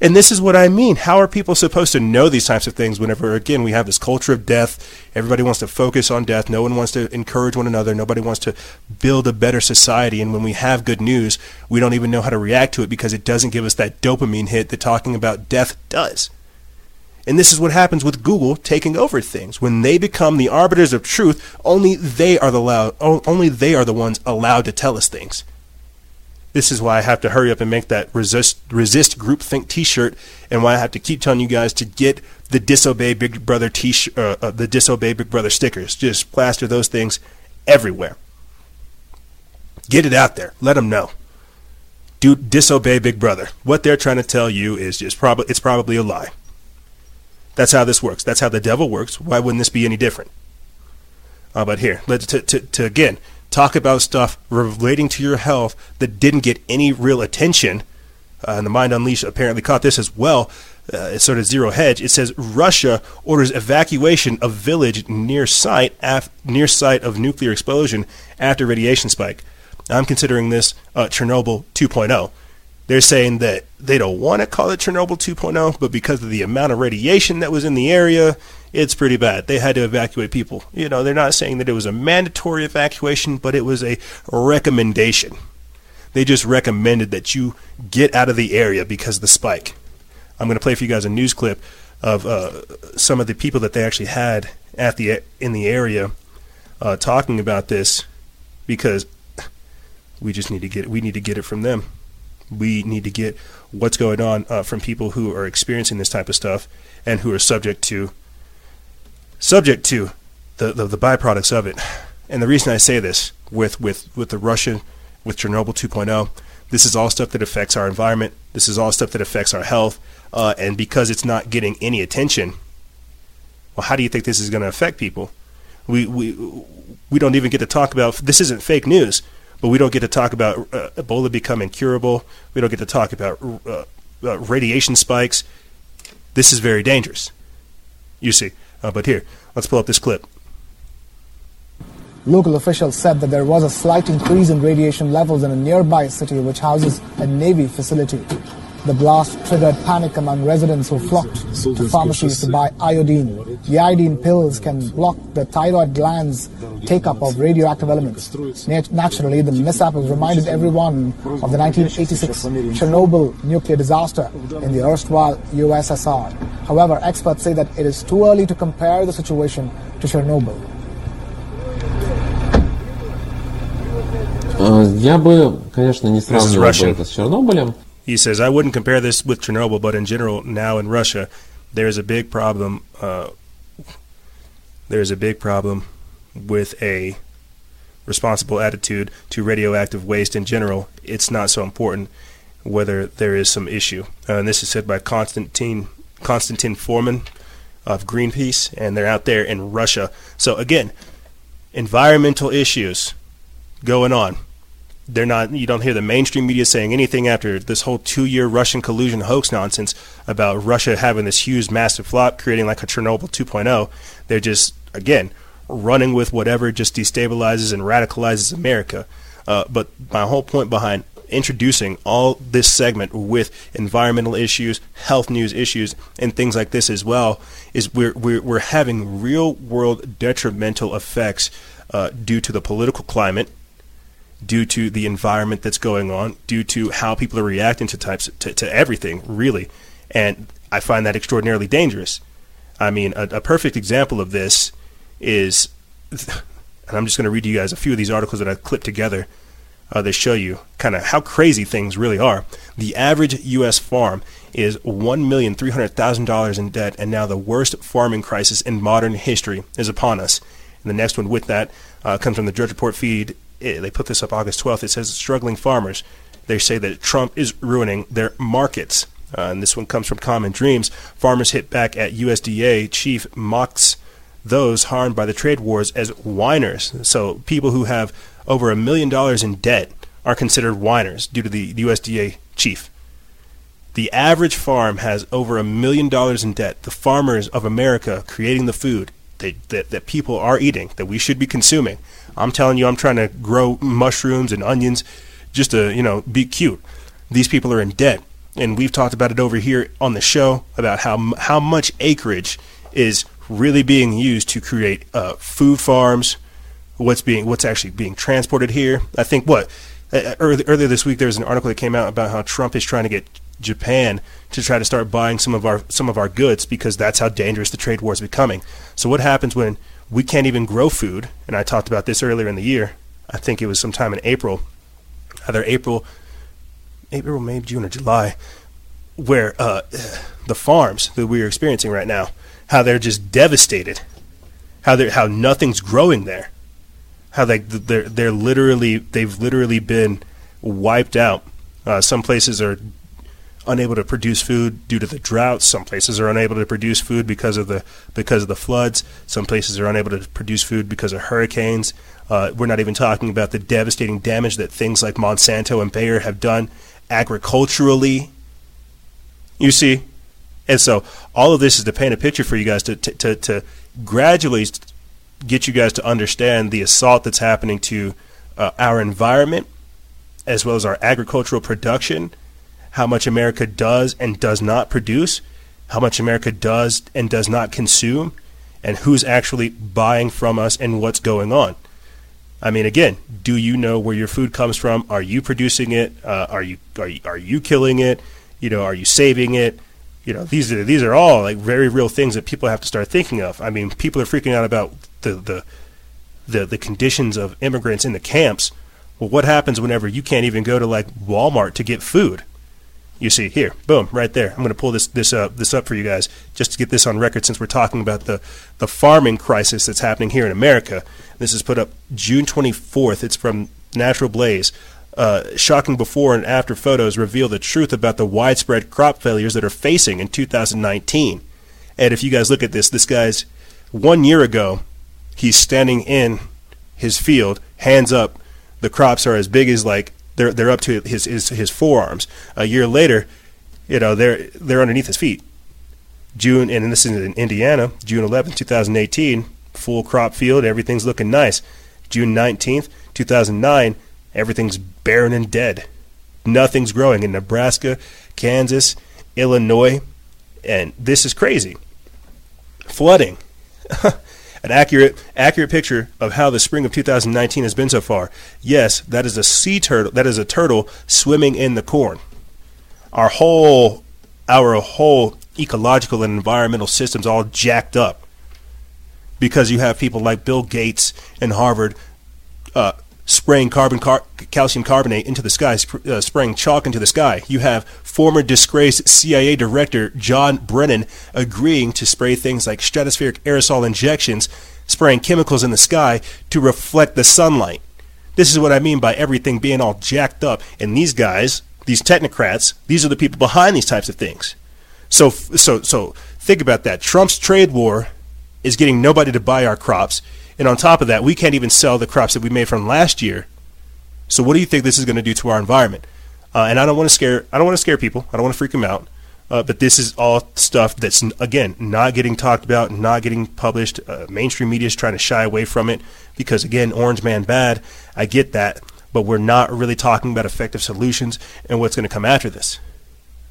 And this is what I mean. How are people supposed to know these types of things whenever, again, we have this culture of death? Everybody wants to focus on death. No one wants to encourage one another. Nobody wants to build a better society. And when we have good news, we don't even know how to react to it because it doesn't give us that dopamine hit that talking about death does. And this is what happens with Google taking over things. When they become the arbiters of truth, only they are the loud, only they are the ones allowed to tell us things. This is why I have to hurry up and make that resist resist groupthink T-shirt, and why I have to keep telling you guys to get the disobey Big Brother T uh, uh, the disobey Big Brother stickers. Just plaster those things everywhere. Get it out there. Let them know. Do disobey Big Brother. What they're trying to tell you is just probably it's probably a lie. That's how this works. That's how the devil works. Why wouldn't this be any different? Uh, but here, let's to, to, to again talk about stuff relating to your health that didn't get any real attention. Uh, and the Mind Unleashed apparently caught this as well. Uh, it's sort of zero hedge. It says Russia orders evacuation of village near site af- near site of nuclear explosion after radiation spike. I'm considering this uh, Chernobyl 2.0. They're saying that they don't want to call it Chernobyl 2.0, but because of the amount of radiation that was in the area, it's pretty bad. They had to evacuate people. You know, they're not saying that it was a mandatory evacuation, but it was a recommendation. They just recommended that you get out of the area because of the spike. I'm going to play for you guys a news clip of uh, some of the people that they actually had at the in the area uh, talking about this because we just need to get. We need to get it from them. We need to get what's going on uh, from people who are experiencing this type of stuff and who are subject to subject to the, the, the byproducts of it. And the reason I say this with, with, with the Russian, with Chernobyl 2.0, this is all stuff that affects our environment. This is all stuff that affects our health. Uh, and because it's not getting any attention, well, how do you think this is going to affect people? We, we, we don't even get to talk about this isn't fake news, but we don't get to talk about uh, Ebola becoming curable. We don't get to talk about uh, uh radiation spikes. This is very dangerous. You see. Uh, but here, let's pull up this clip. Local officials said that there was a slight increase in radiation levels in a nearby city which houses a Navy facility. The blast triggered panic among residents who flocked to pharmacies to buy iodine. The iodine pills can block the thyroid gland's take-up of radioactive elements. Naturally, the mishap has reminded everyone of the 1986 Chernobyl nuclear disaster in the erstwhile USSR. However, experts say that it is too early to compare the situation to Chernobyl. Я бы, конечно, не сравнивал это с Чернобылем. he says, I wouldn't compare this with Chernobyl, but in general, now in Russia, there's a big problem. Uh, there's a big problem with a responsible attitude to radioactive waste in general. It's not so important whether there is some issue. Uh, and this is said by Konstantin Konstantin Foreman of Greenpeace, and they're out there in Russia. So again, environmental issues going on they're not you don't hear the mainstream media saying anything after this whole two year Russian collusion hoax nonsense about Russia having this huge massive flop creating like a Chernobyl 2.0 they're just again running with whatever just destabilizes and radicalizes America. Uh, but my whole point behind introducing all this segment with environmental issues, health news issues, and things like this as well is we're we're, we're having real world detrimental effects uh, due to the political climate due to the environment that's going on, due to how people are reacting to types to, to everything, really. And I find that extraordinarily dangerous. I mean, a, a perfect example of this is, and I'm just going to read to you guys a few of these articles that I clipped together. Uh, they show you kind of how crazy things really are. The average U.S. farm is one million three hundred thousand dollars in debt, and now the worst farming crisis in modern history is upon us. And the next one with that uh, comes from the Drudge Report feed they put this up August 12th. It says struggling farmers. They say that Trump is ruining their markets. Uh, and this one comes from Common Dreams. Farmers hit back at USDA chief mocks those harmed by the trade wars as whiners. So people who have over a million dollars in debt are considered whiners due to the USDA chief. The average farm has over a million dollars in debt. The farmers of America creating the food that, that, that people are eating, that we should be consuming, I'm telling you, I'm trying to grow mushrooms and onions just to, you know, be cute. These people are in debt. and we've talked about it over here on the show about how how much acreage is really being used to create uh, food farms. What's being what's actually being transported here? I think what uh, early, earlier this week there was an article that came out about how Trump is trying to get Japan to try to start buying some of our some of our goods because that's how dangerous the trade war is becoming. So what happens when we can't even grow food? And I talked about this earlier in the year. I think it was sometime in April, either April, April, May, June, or July, where uh, the farms that we're experiencing right now, how they're just devastated, how they how nothing's growing there, how they they're they're literally they've literally been wiped out. Uh, some places are unable to produce food due to the drought. Some places are unable to produce food because of the because of the floods. Some places are unable to produce food because of hurricanes. Uh, we're not even talking about the devastating damage that things like Monsanto and Bayer have done agriculturally. You see, and so all of this is to paint a picture for you guys to to, to, to gradually get you guys to understand the assault that's happening to uh, our environment as well as our agricultural production, how much America does and does not produce, how much America does and does not consume, and who's actually buying from us and what's going on. I mean, again, do you know where your food comes from? Are you producing it? Uh, are you are you, are you killing it? You know, are you saving it? You know, these are these are all like very real things that people have to start thinking of. I mean, people are freaking out about the the the, the conditions of immigrants in the camps. Well, what happens whenever you can't even go to like Walmart to get food? You see here, boom, right there. I'm going to pull this this uh, this up for you guys just to get this on record since we're talking about the the farming crisis that's happening here in America. This is put up June 24th. It's from Natural Blaze. Uh, shocking before and after photos reveal the truth about the widespread crop failures that are facing in 2019. And if you guys look at this, this guy's one year ago, he's standing in his field, hands up. The crops are as big as like they're they're up to his his, his forearms. A year later, you know they're they're underneath his feet. June and this is in Indiana, June 11, 2018, full crop field, everything's looking nice. June 19th, 2009, everything's barren and dead. Nothing's growing in Nebraska, Kansas, Illinois, and this is crazy. Flooding. an accurate accurate picture of how the spring of 2019 has been so far. Yes, that is a sea turtle. That is a turtle swimming in the corn. Our whole our whole ecological and environmental systems all jacked up because you have people like Bill Gates and Harvard uh, spraying carbon car- calcium carbonate into the sky, sp- uh, spraying chalk into the sky. You have former disgraced CIA director John Brennan agreeing to spray things like stratospheric aerosol injections, spraying chemicals in the sky to reflect the sunlight. This is what I mean by everything being all jacked up. And these guys, these technocrats, these are the people behind these types of things. So, so, so think about that. Trump's trade war is getting nobody to buy our crops. And on top of that, we can't even sell the crops that we made from last year. So what do you think this is going to do to our environment? Uh, and I don't want to scare I don't want to scare people. I don't want to freak them out. Uh, but this is all stuff that's again not getting talked about, not getting published. Uh, mainstream media is trying to shy away from it because again, Orange Man bad. I get that, but we're not really talking about effective solutions and what's going to come after this.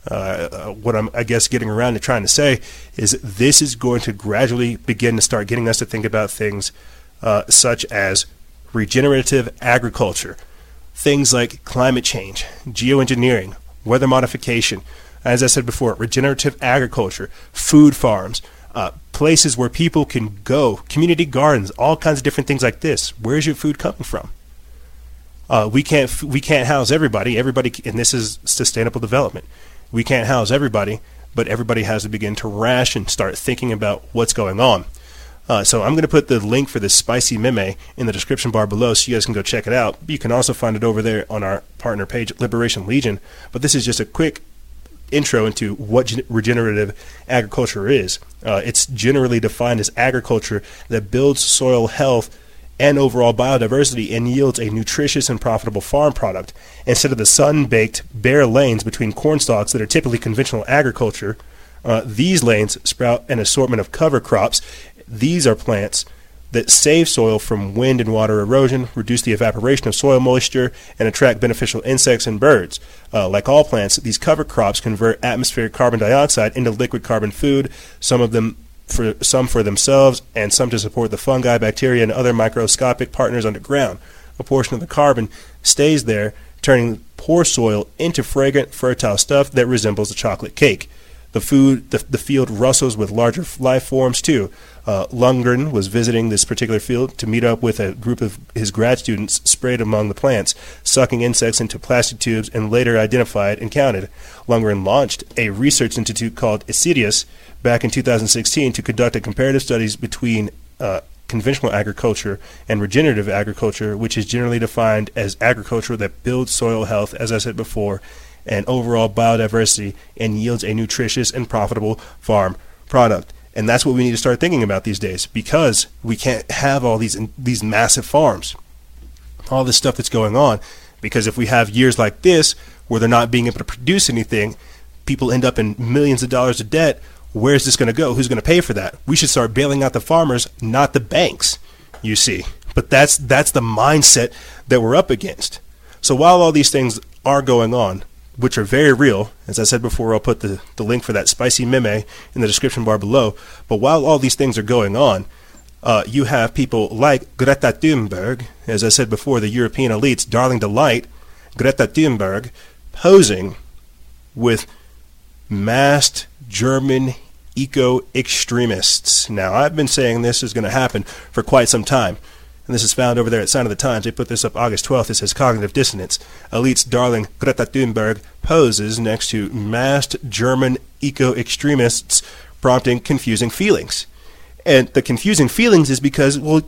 Uh, uh, what I'm, I guess, getting around to trying to say is this is going to gradually begin to start getting us to think about things uh, such as regenerative agriculture, things like climate change, geoengineering, weather modification, as I said before, regenerative agriculture, food farms, uh, places where people can go, community gardens, all kinds of different things like this. Where's your food coming from? Uh, we can't we can't house everybody. Everybody, and this is sustainable development. We can't house everybody, but everybody has to begin to ration, and start thinking about what's going on. Uh, so I'm going to put the link for this spicy meme in the description bar below so you guys can go check it out. You can also find it over there on our partner page, Liberation Legion. But this is just a quick intro into what regenerative agriculture is. Uh, it's generally defined as agriculture that builds soil health and overall biodiversity and yields a nutritious and profitable farm product instead of the sun-baked bare lanes between corn stalks that are typically conventional agriculture. Uh, these lanes sprout an assortment of cover crops these are plants that save soil from wind and water erosion, reduce the evaporation of soil moisture, and attract beneficial insects and birds. Uh, like all plants, these cover crops convert atmospheric carbon dioxide into liquid carbon food, some of them for some for themselves and some to support the fungi, bacteria, and other microscopic partners underground. A portion of the carbon stays there, turning poor soil into fragrant, fertile stuff that resembles a chocolate cake. The food, the, the field rustles with larger life forms too. Uh, Lundgren was visiting this particular field to meet up with a group of his grad students sprayed among the plants, sucking insects into plastic tubes, and later identified and counted. Lundgren launched a research institute called Ecdysis back in 2016 to conduct a comparative studies between uh, conventional agriculture and regenerative agriculture, which is generally defined as agriculture that builds soil health, as I said before, and overall biodiversity and yields a nutritious and profitable farm product. And that's what we need to start thinking about these days because we can't have all these these massive farms. All this stuff that's going on because if we have years like this where they're not being able to produce anything, people end up in millions of dollars of debt. Where's this going to go? Who's going to pay for that? We should start bailing out the farmers, not the banks, you see. But that's that's the mindset that we're up against. So while all these things are going on, which are very real. As I said before, I'll put the, the link for that spicy meme in the description bar below. But while all these things are going on, uh, you have people like Greta Thunberg, as I said before, the European elite's darling delight, Greta Thunberg, posing with masked German eco extremists. Now, I've been saying this is going to happen for quite some time and this is found over there at Sign of the Times. They put this up August 12th. It says cognitive dissonance. Elite's darling Greta Thunberg poses next to masked German eco extremists, prompting confusing feelings. And the confusing feelings is because, well,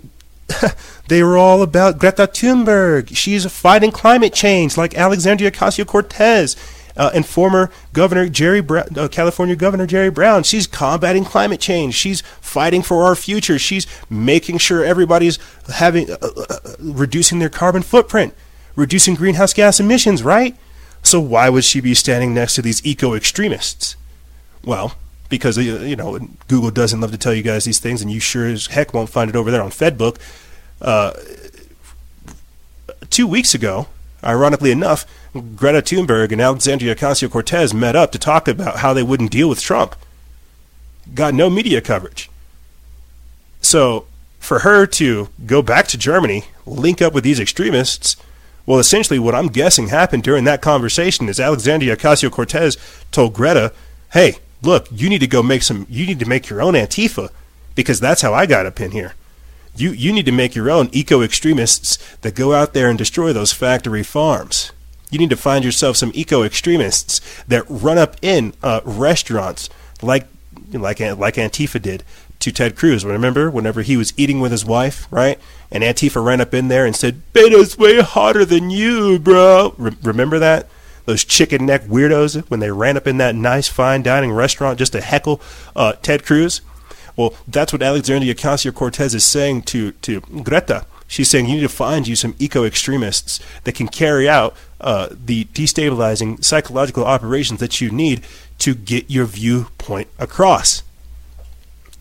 they were all about Greta Thunberg. She's fighting climate change like Alexandria Ocasio Cortez uh, and former Governor Jerry, Brown, uh, California Governor Jerry Brown. She's combating climate change. She's fighting for our future. She's making sure everybody's having uh, uh, uh, reducing their carbon footprint, reducing greenhouse gas emissions. Right? So why would she be standing next to these eco extremists? Well, because you know Google doesn't love to tell you guys these things, and you sure as heck won't find it over there on FedBook. Uh, two weeks ago, ironically enough, Greta Thunberg and Alexandria Ocasio Cortez met up to talk about how they wouldn't deal with Trump. Got no media coverage. So, for her to go back to Germany, link up with these extremists, well, essentially what I'm guessing happened during that conversation is Alexandria Ocasio Cortez told Greta, hey, look, you need to go make some, you need to make your own Antifa because that's how I got up in here. You, you need to make your own eco extremists that go out there and destroy those factory farms. You need to find yourself some eco extremists that run up in uh, restaurants like like like Antifa did to Ted Cruz. Remember, whenever he was eating with his wife, right? And Antifa ran up in there and said, "Beto's way hotter than you, bro." Re- remember that? Those chicken neck weirdos when they ran up in that nice fine dining restaurant just to heckle uh, Ted Cruz. Well, that's what Alexandria Ocasio Cortez is saying to to Greta. She's saying you need to find you some eco extremists that can carry out uh, the destabilizing psychological operations that you need to get your viewpoint across.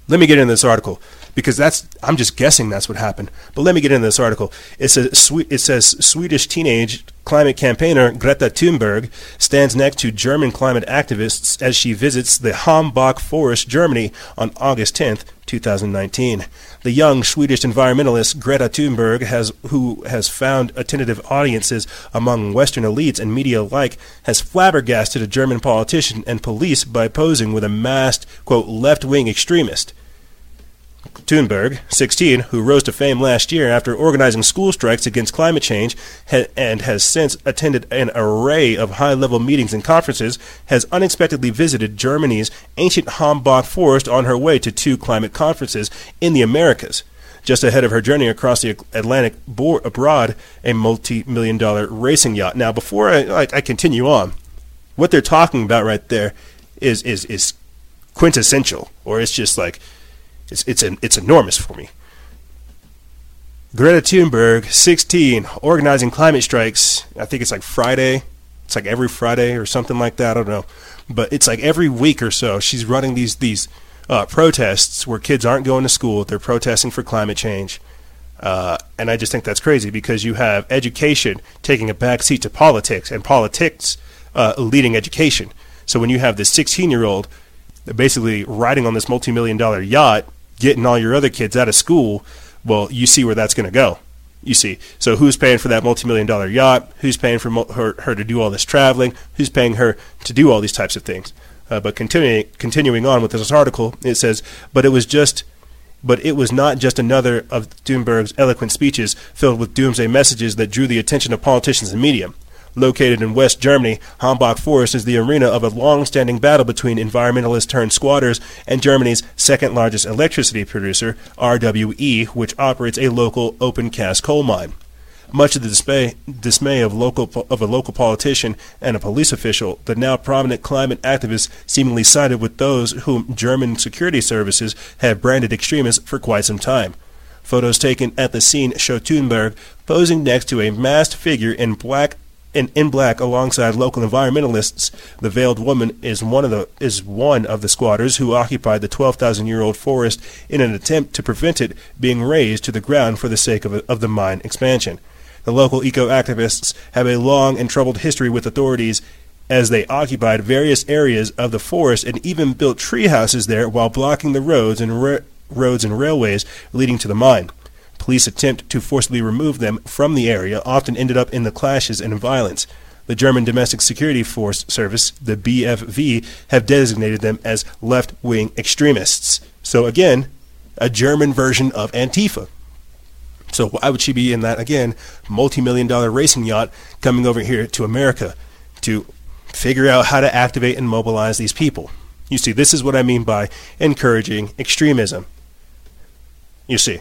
Let me get into this article because that's I'm just guessing that's what happened. But let me get into this article. It says it says Swedish teenage climate campaigner Greta Thunberg stands next to German climate activists as she visits the Hambach Forest, Germany on August 10th 2019. The young Swedish environmentalist Greta Thunberg, has, who has found attentive audiences among Western elites and media alike, has flabbergasted a German politician and police by posing with a masked, quote, left wing extremist. Thunberg, 16, who rose to fame last year after organizing school strikes against climate change ha- and has since attended an array of high level meetings and conferences, has unexpectedly visited Germany's ancient Hambach forest on her way to two climate conferences in the Americas. Just ahead of her journey across the Atlantic bo- abroad, a multi million dollar racing yacht. Now, before I, I, I continue on, what they're talking about right there is, is, is quintessential, or it's just like it's it's an, it's enormous for me. Greta Thunberg, 16, organizing climate strikes. I think it's like Friday. It's like every Friday or something like that. I don't know, but it's like every week or so she's running these these uh, protests where kids aren't going to school, they're protesting for climate change. Uh, and I just think that's crazy because you have education taking a backseat to politics and politics uh, leading education. So when you have this 16 year old basically riding on this multi million dollar yacht, getting all your other kids out of school, well, you see where that's going to go. You see. So who's paying for that multi million dollar yacht? Who's paying for mo- her, her to do all this traveling? Who's paying her to do all these types of things? Uh, but continuing continuing on with this article, it says, but it was just but it was not just another of Thunberg's eloquent speeches filled with doomsday messages that drew the attention of politicians and media. Located in West Germany, Hambach Forest is the arena of a long standing battle between environmentalist turned squatters and Germany's second largest electricity producer, RWE, which operates a local open cast coal mine. Much of the dismay, dismay of, local, of a local politician and a police official, the now prominent climate activists seemingly sided with those whom German security services have branded extremists for quite some time. Photos taken at the scene show Thunberg posing next to a masked figure in black in, in black alongside local environmentalists. The veiled woman is one of the is one of the squatters who occupied the 12,000 year old forest in an attempt to prevent it being razed to the ground for the sake of, of the mine expansion. The local eco activists have a long and troubled history with authorities as they occupied various areas of the forest and even built tree houses there while blocking the roads and ra- roads and railways leading to the mine. Police attempt to forcibly remove them from the area often ended up in the clashes and violence. The German Domestic Security Force Service, the BFV, have designated them as left wing extremists. So, again, a German version of Antifa. So why would she be in that again multi-million dollar racing yacht coming over here to America to figure out how to activate and mobilize these people? You see, this is what I mean by encouraging extremism. You see,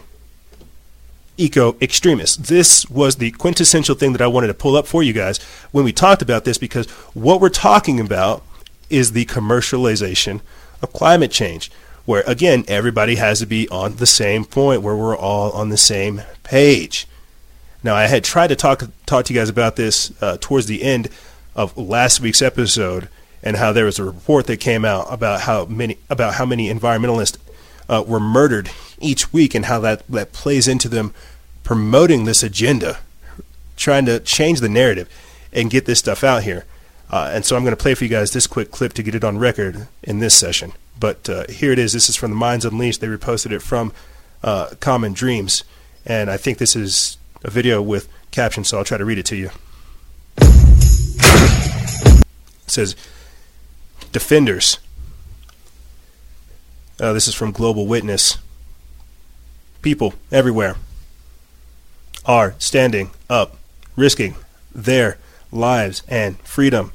eco extremists. This was the quintessential thing that I wanted to pull up for you guys when we talked about this because what we're talking about is the commercialization of climate change where again everybody has to be on the same point where we're all on the same page. Now I had tried to talk talk to you guys about this uh, towards the end of last week's episode and how there was a report that came out about how many about how many environmentalists uh, were murdered each week and how that that plays into them promoting this agenda, trying to change the narrative and get this stuff out here. Uh, and so I'm going to play for you guys this quick clip to get it on record in this session. But uh, here it is. This is from the Minds Unleashed. They reposted it from uh, Common Dreams. And I think this is a video with captions, so I'll try to read it to you. It says, Defenders. Uh, this is from Global Witness. People everywhere are standing up, risking their lives and freedom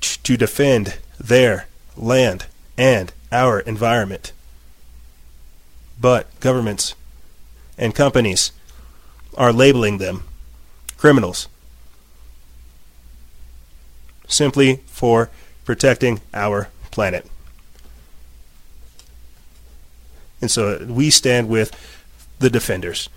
to defend their land and our environment. But governments and companies are labeling them criminals simply for protecting our planet. And so we stand with the defenders.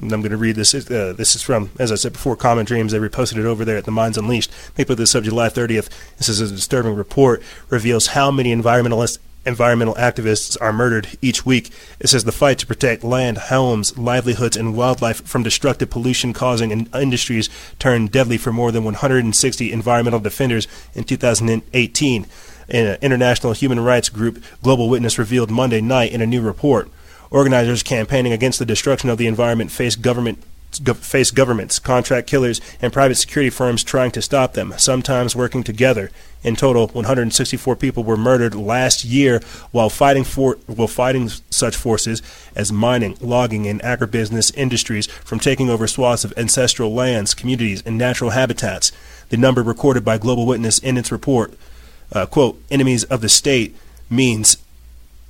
And I'm going to read this. Uh, this is from, as I said before, Common Dreams. They reposted it over there at the Minds Unleashed. They put this up July 30th. This is a disturbing report. Reveals how many environmentalists, environmental activists are murdered each week. It says the fight to protect land, homes, livelihoods, and wildlife from destructive pollution-causing industries turned deadly for more than 160 environmental defenders in 2018. An international human rights group, Global Witness, revealed Monday night in a new report. Organizers campaigning against the destruction of the environment face government face governments, contract killers, and private security firms trying to stop them, sometimes working together. In total, 164 people were murdered last year while fighting for while fighting such forces as mining, logging, and agribusiness industries from taking over swaths of ancestral lands, communities, and natural habitats. The number recorded by Global Witness in its report, uh, quote, enemies of the state means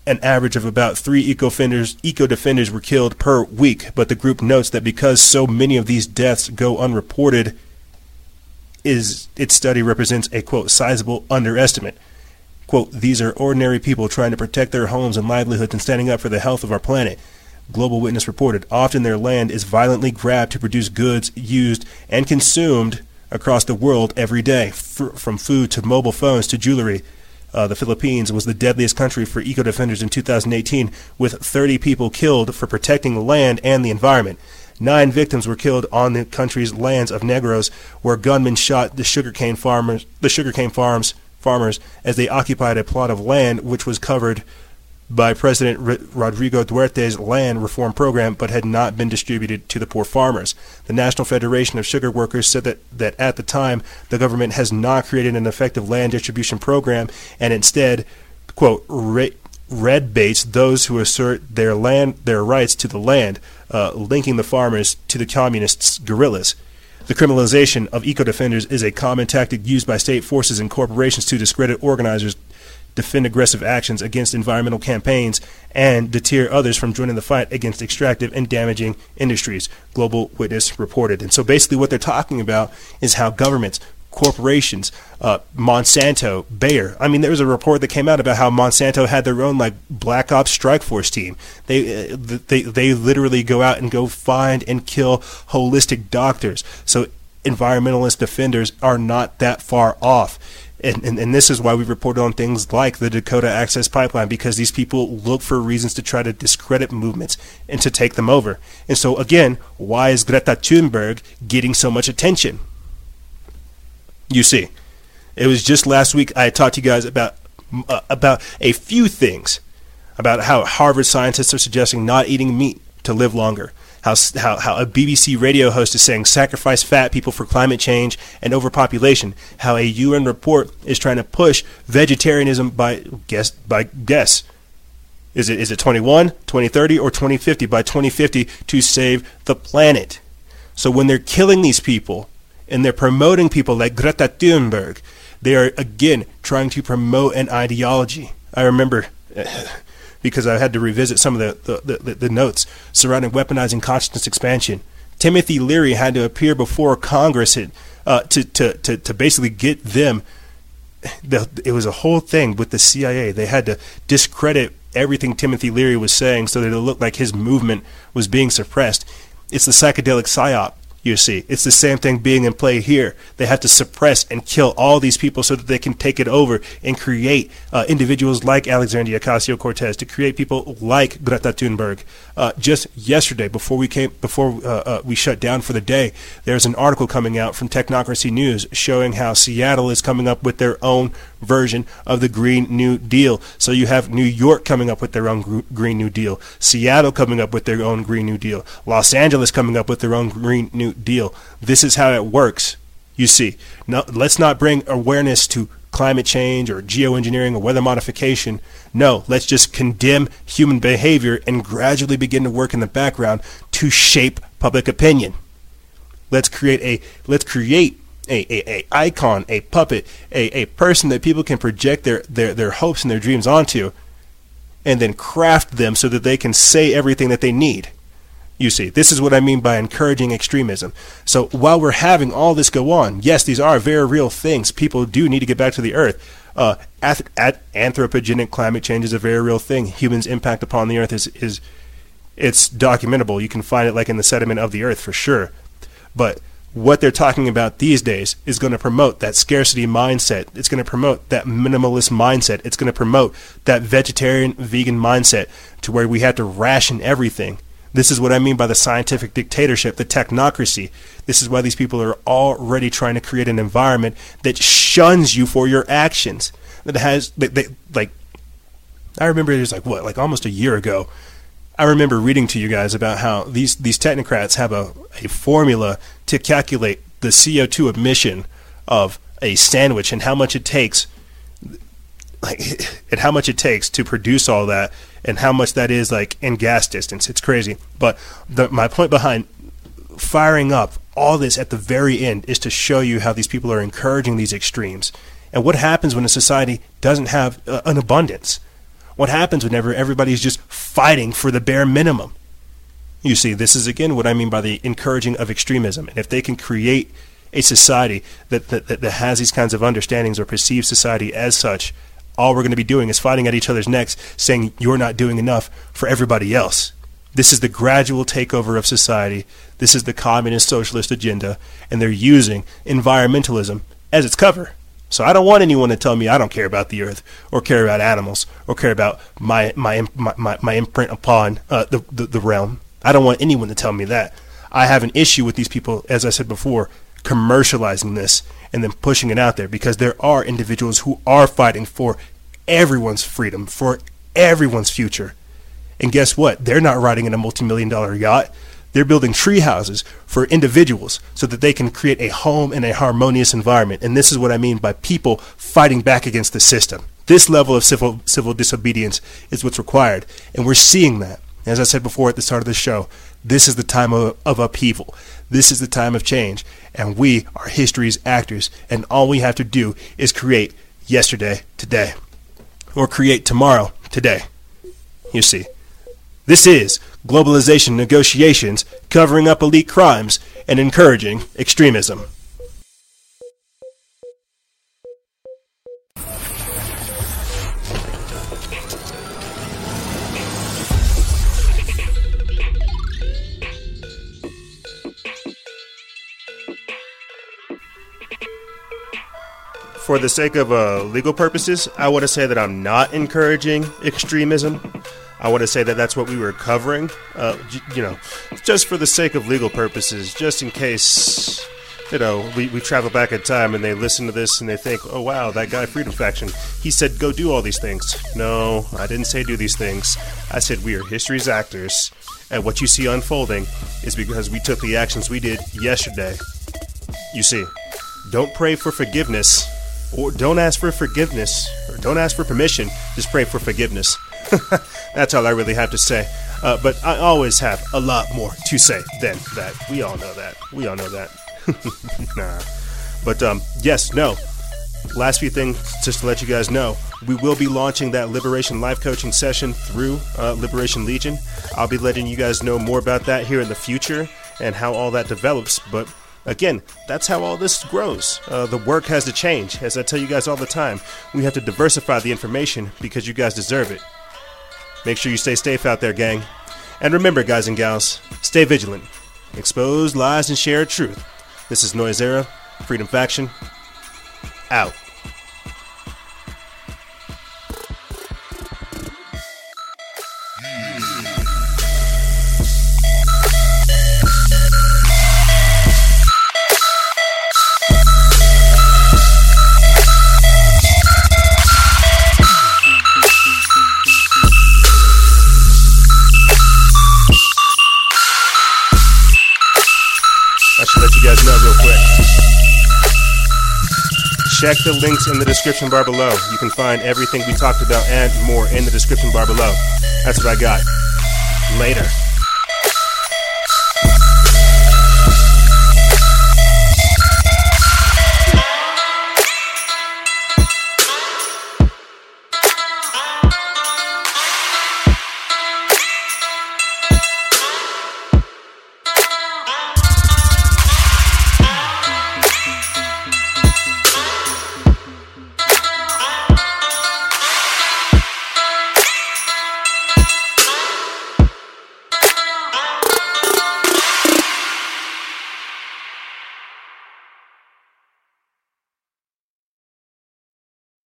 an average of about three eco-defenders, eco-defenders were killed per week, but the group notes that because so many of these deaths go unreported, is its study represents a quote sizable underestimate. Quote, these are ordinary people trying to protect their homes and livelihoods and standing up for the health of our planet. Global Witness reported often their land is violently grabbed to produce goods used and consumed across the world every day, from food to mobile phones to jewelry. Uh, the Philippines was the deadliest country for eco defenders in 2018, with 30 people killed for protecting the land and the environment. Nine victims were killed on the country's lands of Negros, where gunmen shot the sugarcane farmers, the sugarcane farms farmers, as they occupied a plot of land which was covered by President Rodrigo Duterte's land reform program, but had not been distributed to the poor farmers. The National Federation of Sugar Workers said that, that at the time the government has not created an effective land distribution program, and instead, quote, re- red baits those who assert their land their rights to the land, uh, linking the farmers to the communists' guerrillas. The criminalization of eco defenders is a common tactic used by state forces and corporations to discredit organizers, defend aggressive actions against environmental campaigns, and deter others from joining the fight against extractive and damaging industries, Global Witness reported. And so basically, what they're talking about is how governments, corporations, uh, Monsanto, Bayer. I mean, there was a report that came out about how Monsanto had their own like black ops strike force team. They uh, they they literally go out and go find and kill holistic doctors. So environmentalist defenders are not that far off. And, and, and, this is why we reported on things like the Dakota Access Pipeline because these people look for reasons to try to discredit movements and to take them over. And so, again, why is Greta Thunberg getting so much attention? You see, it was just last week I talked to you guys about uh, about a few things about how Harvard scientists are suggesting not eating meat to live longer. How, how, how a BBC radio host is saying sacrifice fat people for climate change and overpopulation. How a UN report is trying to push vegetarianism by guess by guess. Is it is it 21, 2030, or 2050? By 2050 to save the planet. So when they're killing these people, and they're promoting people like Greta Thunberg. They are again trying to promote an ideology. I remember because I had to revisit some of the, the, the, the notes surrounding weaponizing consciousness expansion. Timothy Leary had to appear before Congress uh, to, to, to, to basically get them. The, it was a whole thing with the CIA. They had to discredit everything Timothy Leary was saying so that it looked like his movement was being suppressed. It's the psychedelic psyop you see, it's the same thing being in play here. They have to suppress and kill all these people so that they can take it over and create uh, individuals like Alexandria Ocasio Cortez, to create people like Greta Thunberg. Uh, just yesterday, before we came, before uh, uh, we shut down for the day, there's an article coming out from Technocracy News showing how Seattle is coming up with their own version of the Green New Deal. So you have New York coming up with their own gr- Green New Deal, Seattle coming up with their own Green New Deal, Los Angeles coming up with their own Green New deal. This is how it works. You see, now let's not bring awareness to climate change or geoengineering or weather modification. No, let's just condemn human behavior and gradually begin to work in the background to shape public opinion. Let's create a let's create a, a, a icon, a puppet, a, a person that people can project their, their, their hopes and their dreams onto and then craft them so that they can say everything that they need. You see, this is what I mean by encouraging extremism. So while we're having all this go on, yes, these are very real things. People do need to get back to the earth. Uh, ath- anthropogenic climate change is a very real thing. Humans' impact upon the earth is, is it's documentable. You can find it like in the sediment of the earth for sure. But what they're talking about these days is going to promote that scarcity mindset. It's going to promote that minimalist mindset. It's going to promote that vegetarian, vegan mindset to where we have to ration everything. This is what I mean by the scientific dictatorship, the technocracy. This is why these people are already trying to create an environment that shuns you for your actions. That has, like, I remember it was like what, like almost a year ago. I remember reading to you guys about how these these technocrats have a, a formula to calculate the CO2 emission of a sandwich and how much it takes like and how much it takes to produce all that and how much that is like in gas distance. It's crazy. But the, my point behind firing up all this at the very end is to show you how these people are encouraging these extremes. And what happens when a society doesn't have uh, an abundance? What happens whenever everybody's just fighting for the bare minimum? You see, this is again what I mean by the encouraging of extremism. And if they can create a society that, that, that has these kinds of understandings or perceives society as such, all we're going to be doing is fighting at each other's necks, saying you're not doing enough for everybody else. This is the gradual takeover of society. This is the communist socialist agenda, and they're using environmentalism as its cover. So I don't want anyone to tell me I don't care about the earth, or care about animals, or care about my my my, my, imprint upon uh, the, the the realm. I don't want anyone to tell me that. I have an issue with these people, as I said before, commercializing this and then pushing it out there because there are individuals who are fighting for everyone's freedom, for everyone's future. And guess what? They're not riding in a multi million dollar yacht. They're building tree houses for individuals so that they can create a home and a harmonious environment. And this is what I mean by people fighting back against the system. This level of civil civil disobedience is what's required, and we're seeing that. As I said before at the start of the show, this is the time of, of upheaval. This is the time of change, and we are history's actors, and all we have to do is create yesterday today, or create tomorrow today. You see, this is globalization negotiations covering up elite crimes and encouraging extremism. For the sake of uh, legal purposes, I want to say that I'm not encouraging extremism. I want to say that that's what we were covering. Uh, you know, just for the sake of legal purposes, just in case, you know, we, we travel back in time and they listen to this and they think, oh, wow, that guy, Freedom Faction, he said go do all these things. No, I didn't say do these things. I said we are history's actors. And what you see unfolding is because we took the actions we did yesterday. You see, don't pray for forgiveness or don't ask for forgiveness or don't ask for permission. Just pray for forgiveness. That's all I really have to say. Uh, but I always have a lot more to say than that. We all know that. We all know that. nah. But um, yes, no. Last few things just to let you guys know. We will be launching that Liberation Life Coaching session through uh, Liberation Legion. I'll be letting you guys know more about that here in the future and how all that develops. But Again, that's how all this grows. Uh, the work has to change. As I tell you guys all the time, we have to diversify the information because you guys deserve it. Make sure you stay safe out there, gang. And remember, guys and gals, stay vigilant. Expose lies and share truth. This is Noise Era, Freedom Faction, out. Check the links in the description bar below. You can find everything we talked about and more in the description bar below. That's what I got. Later.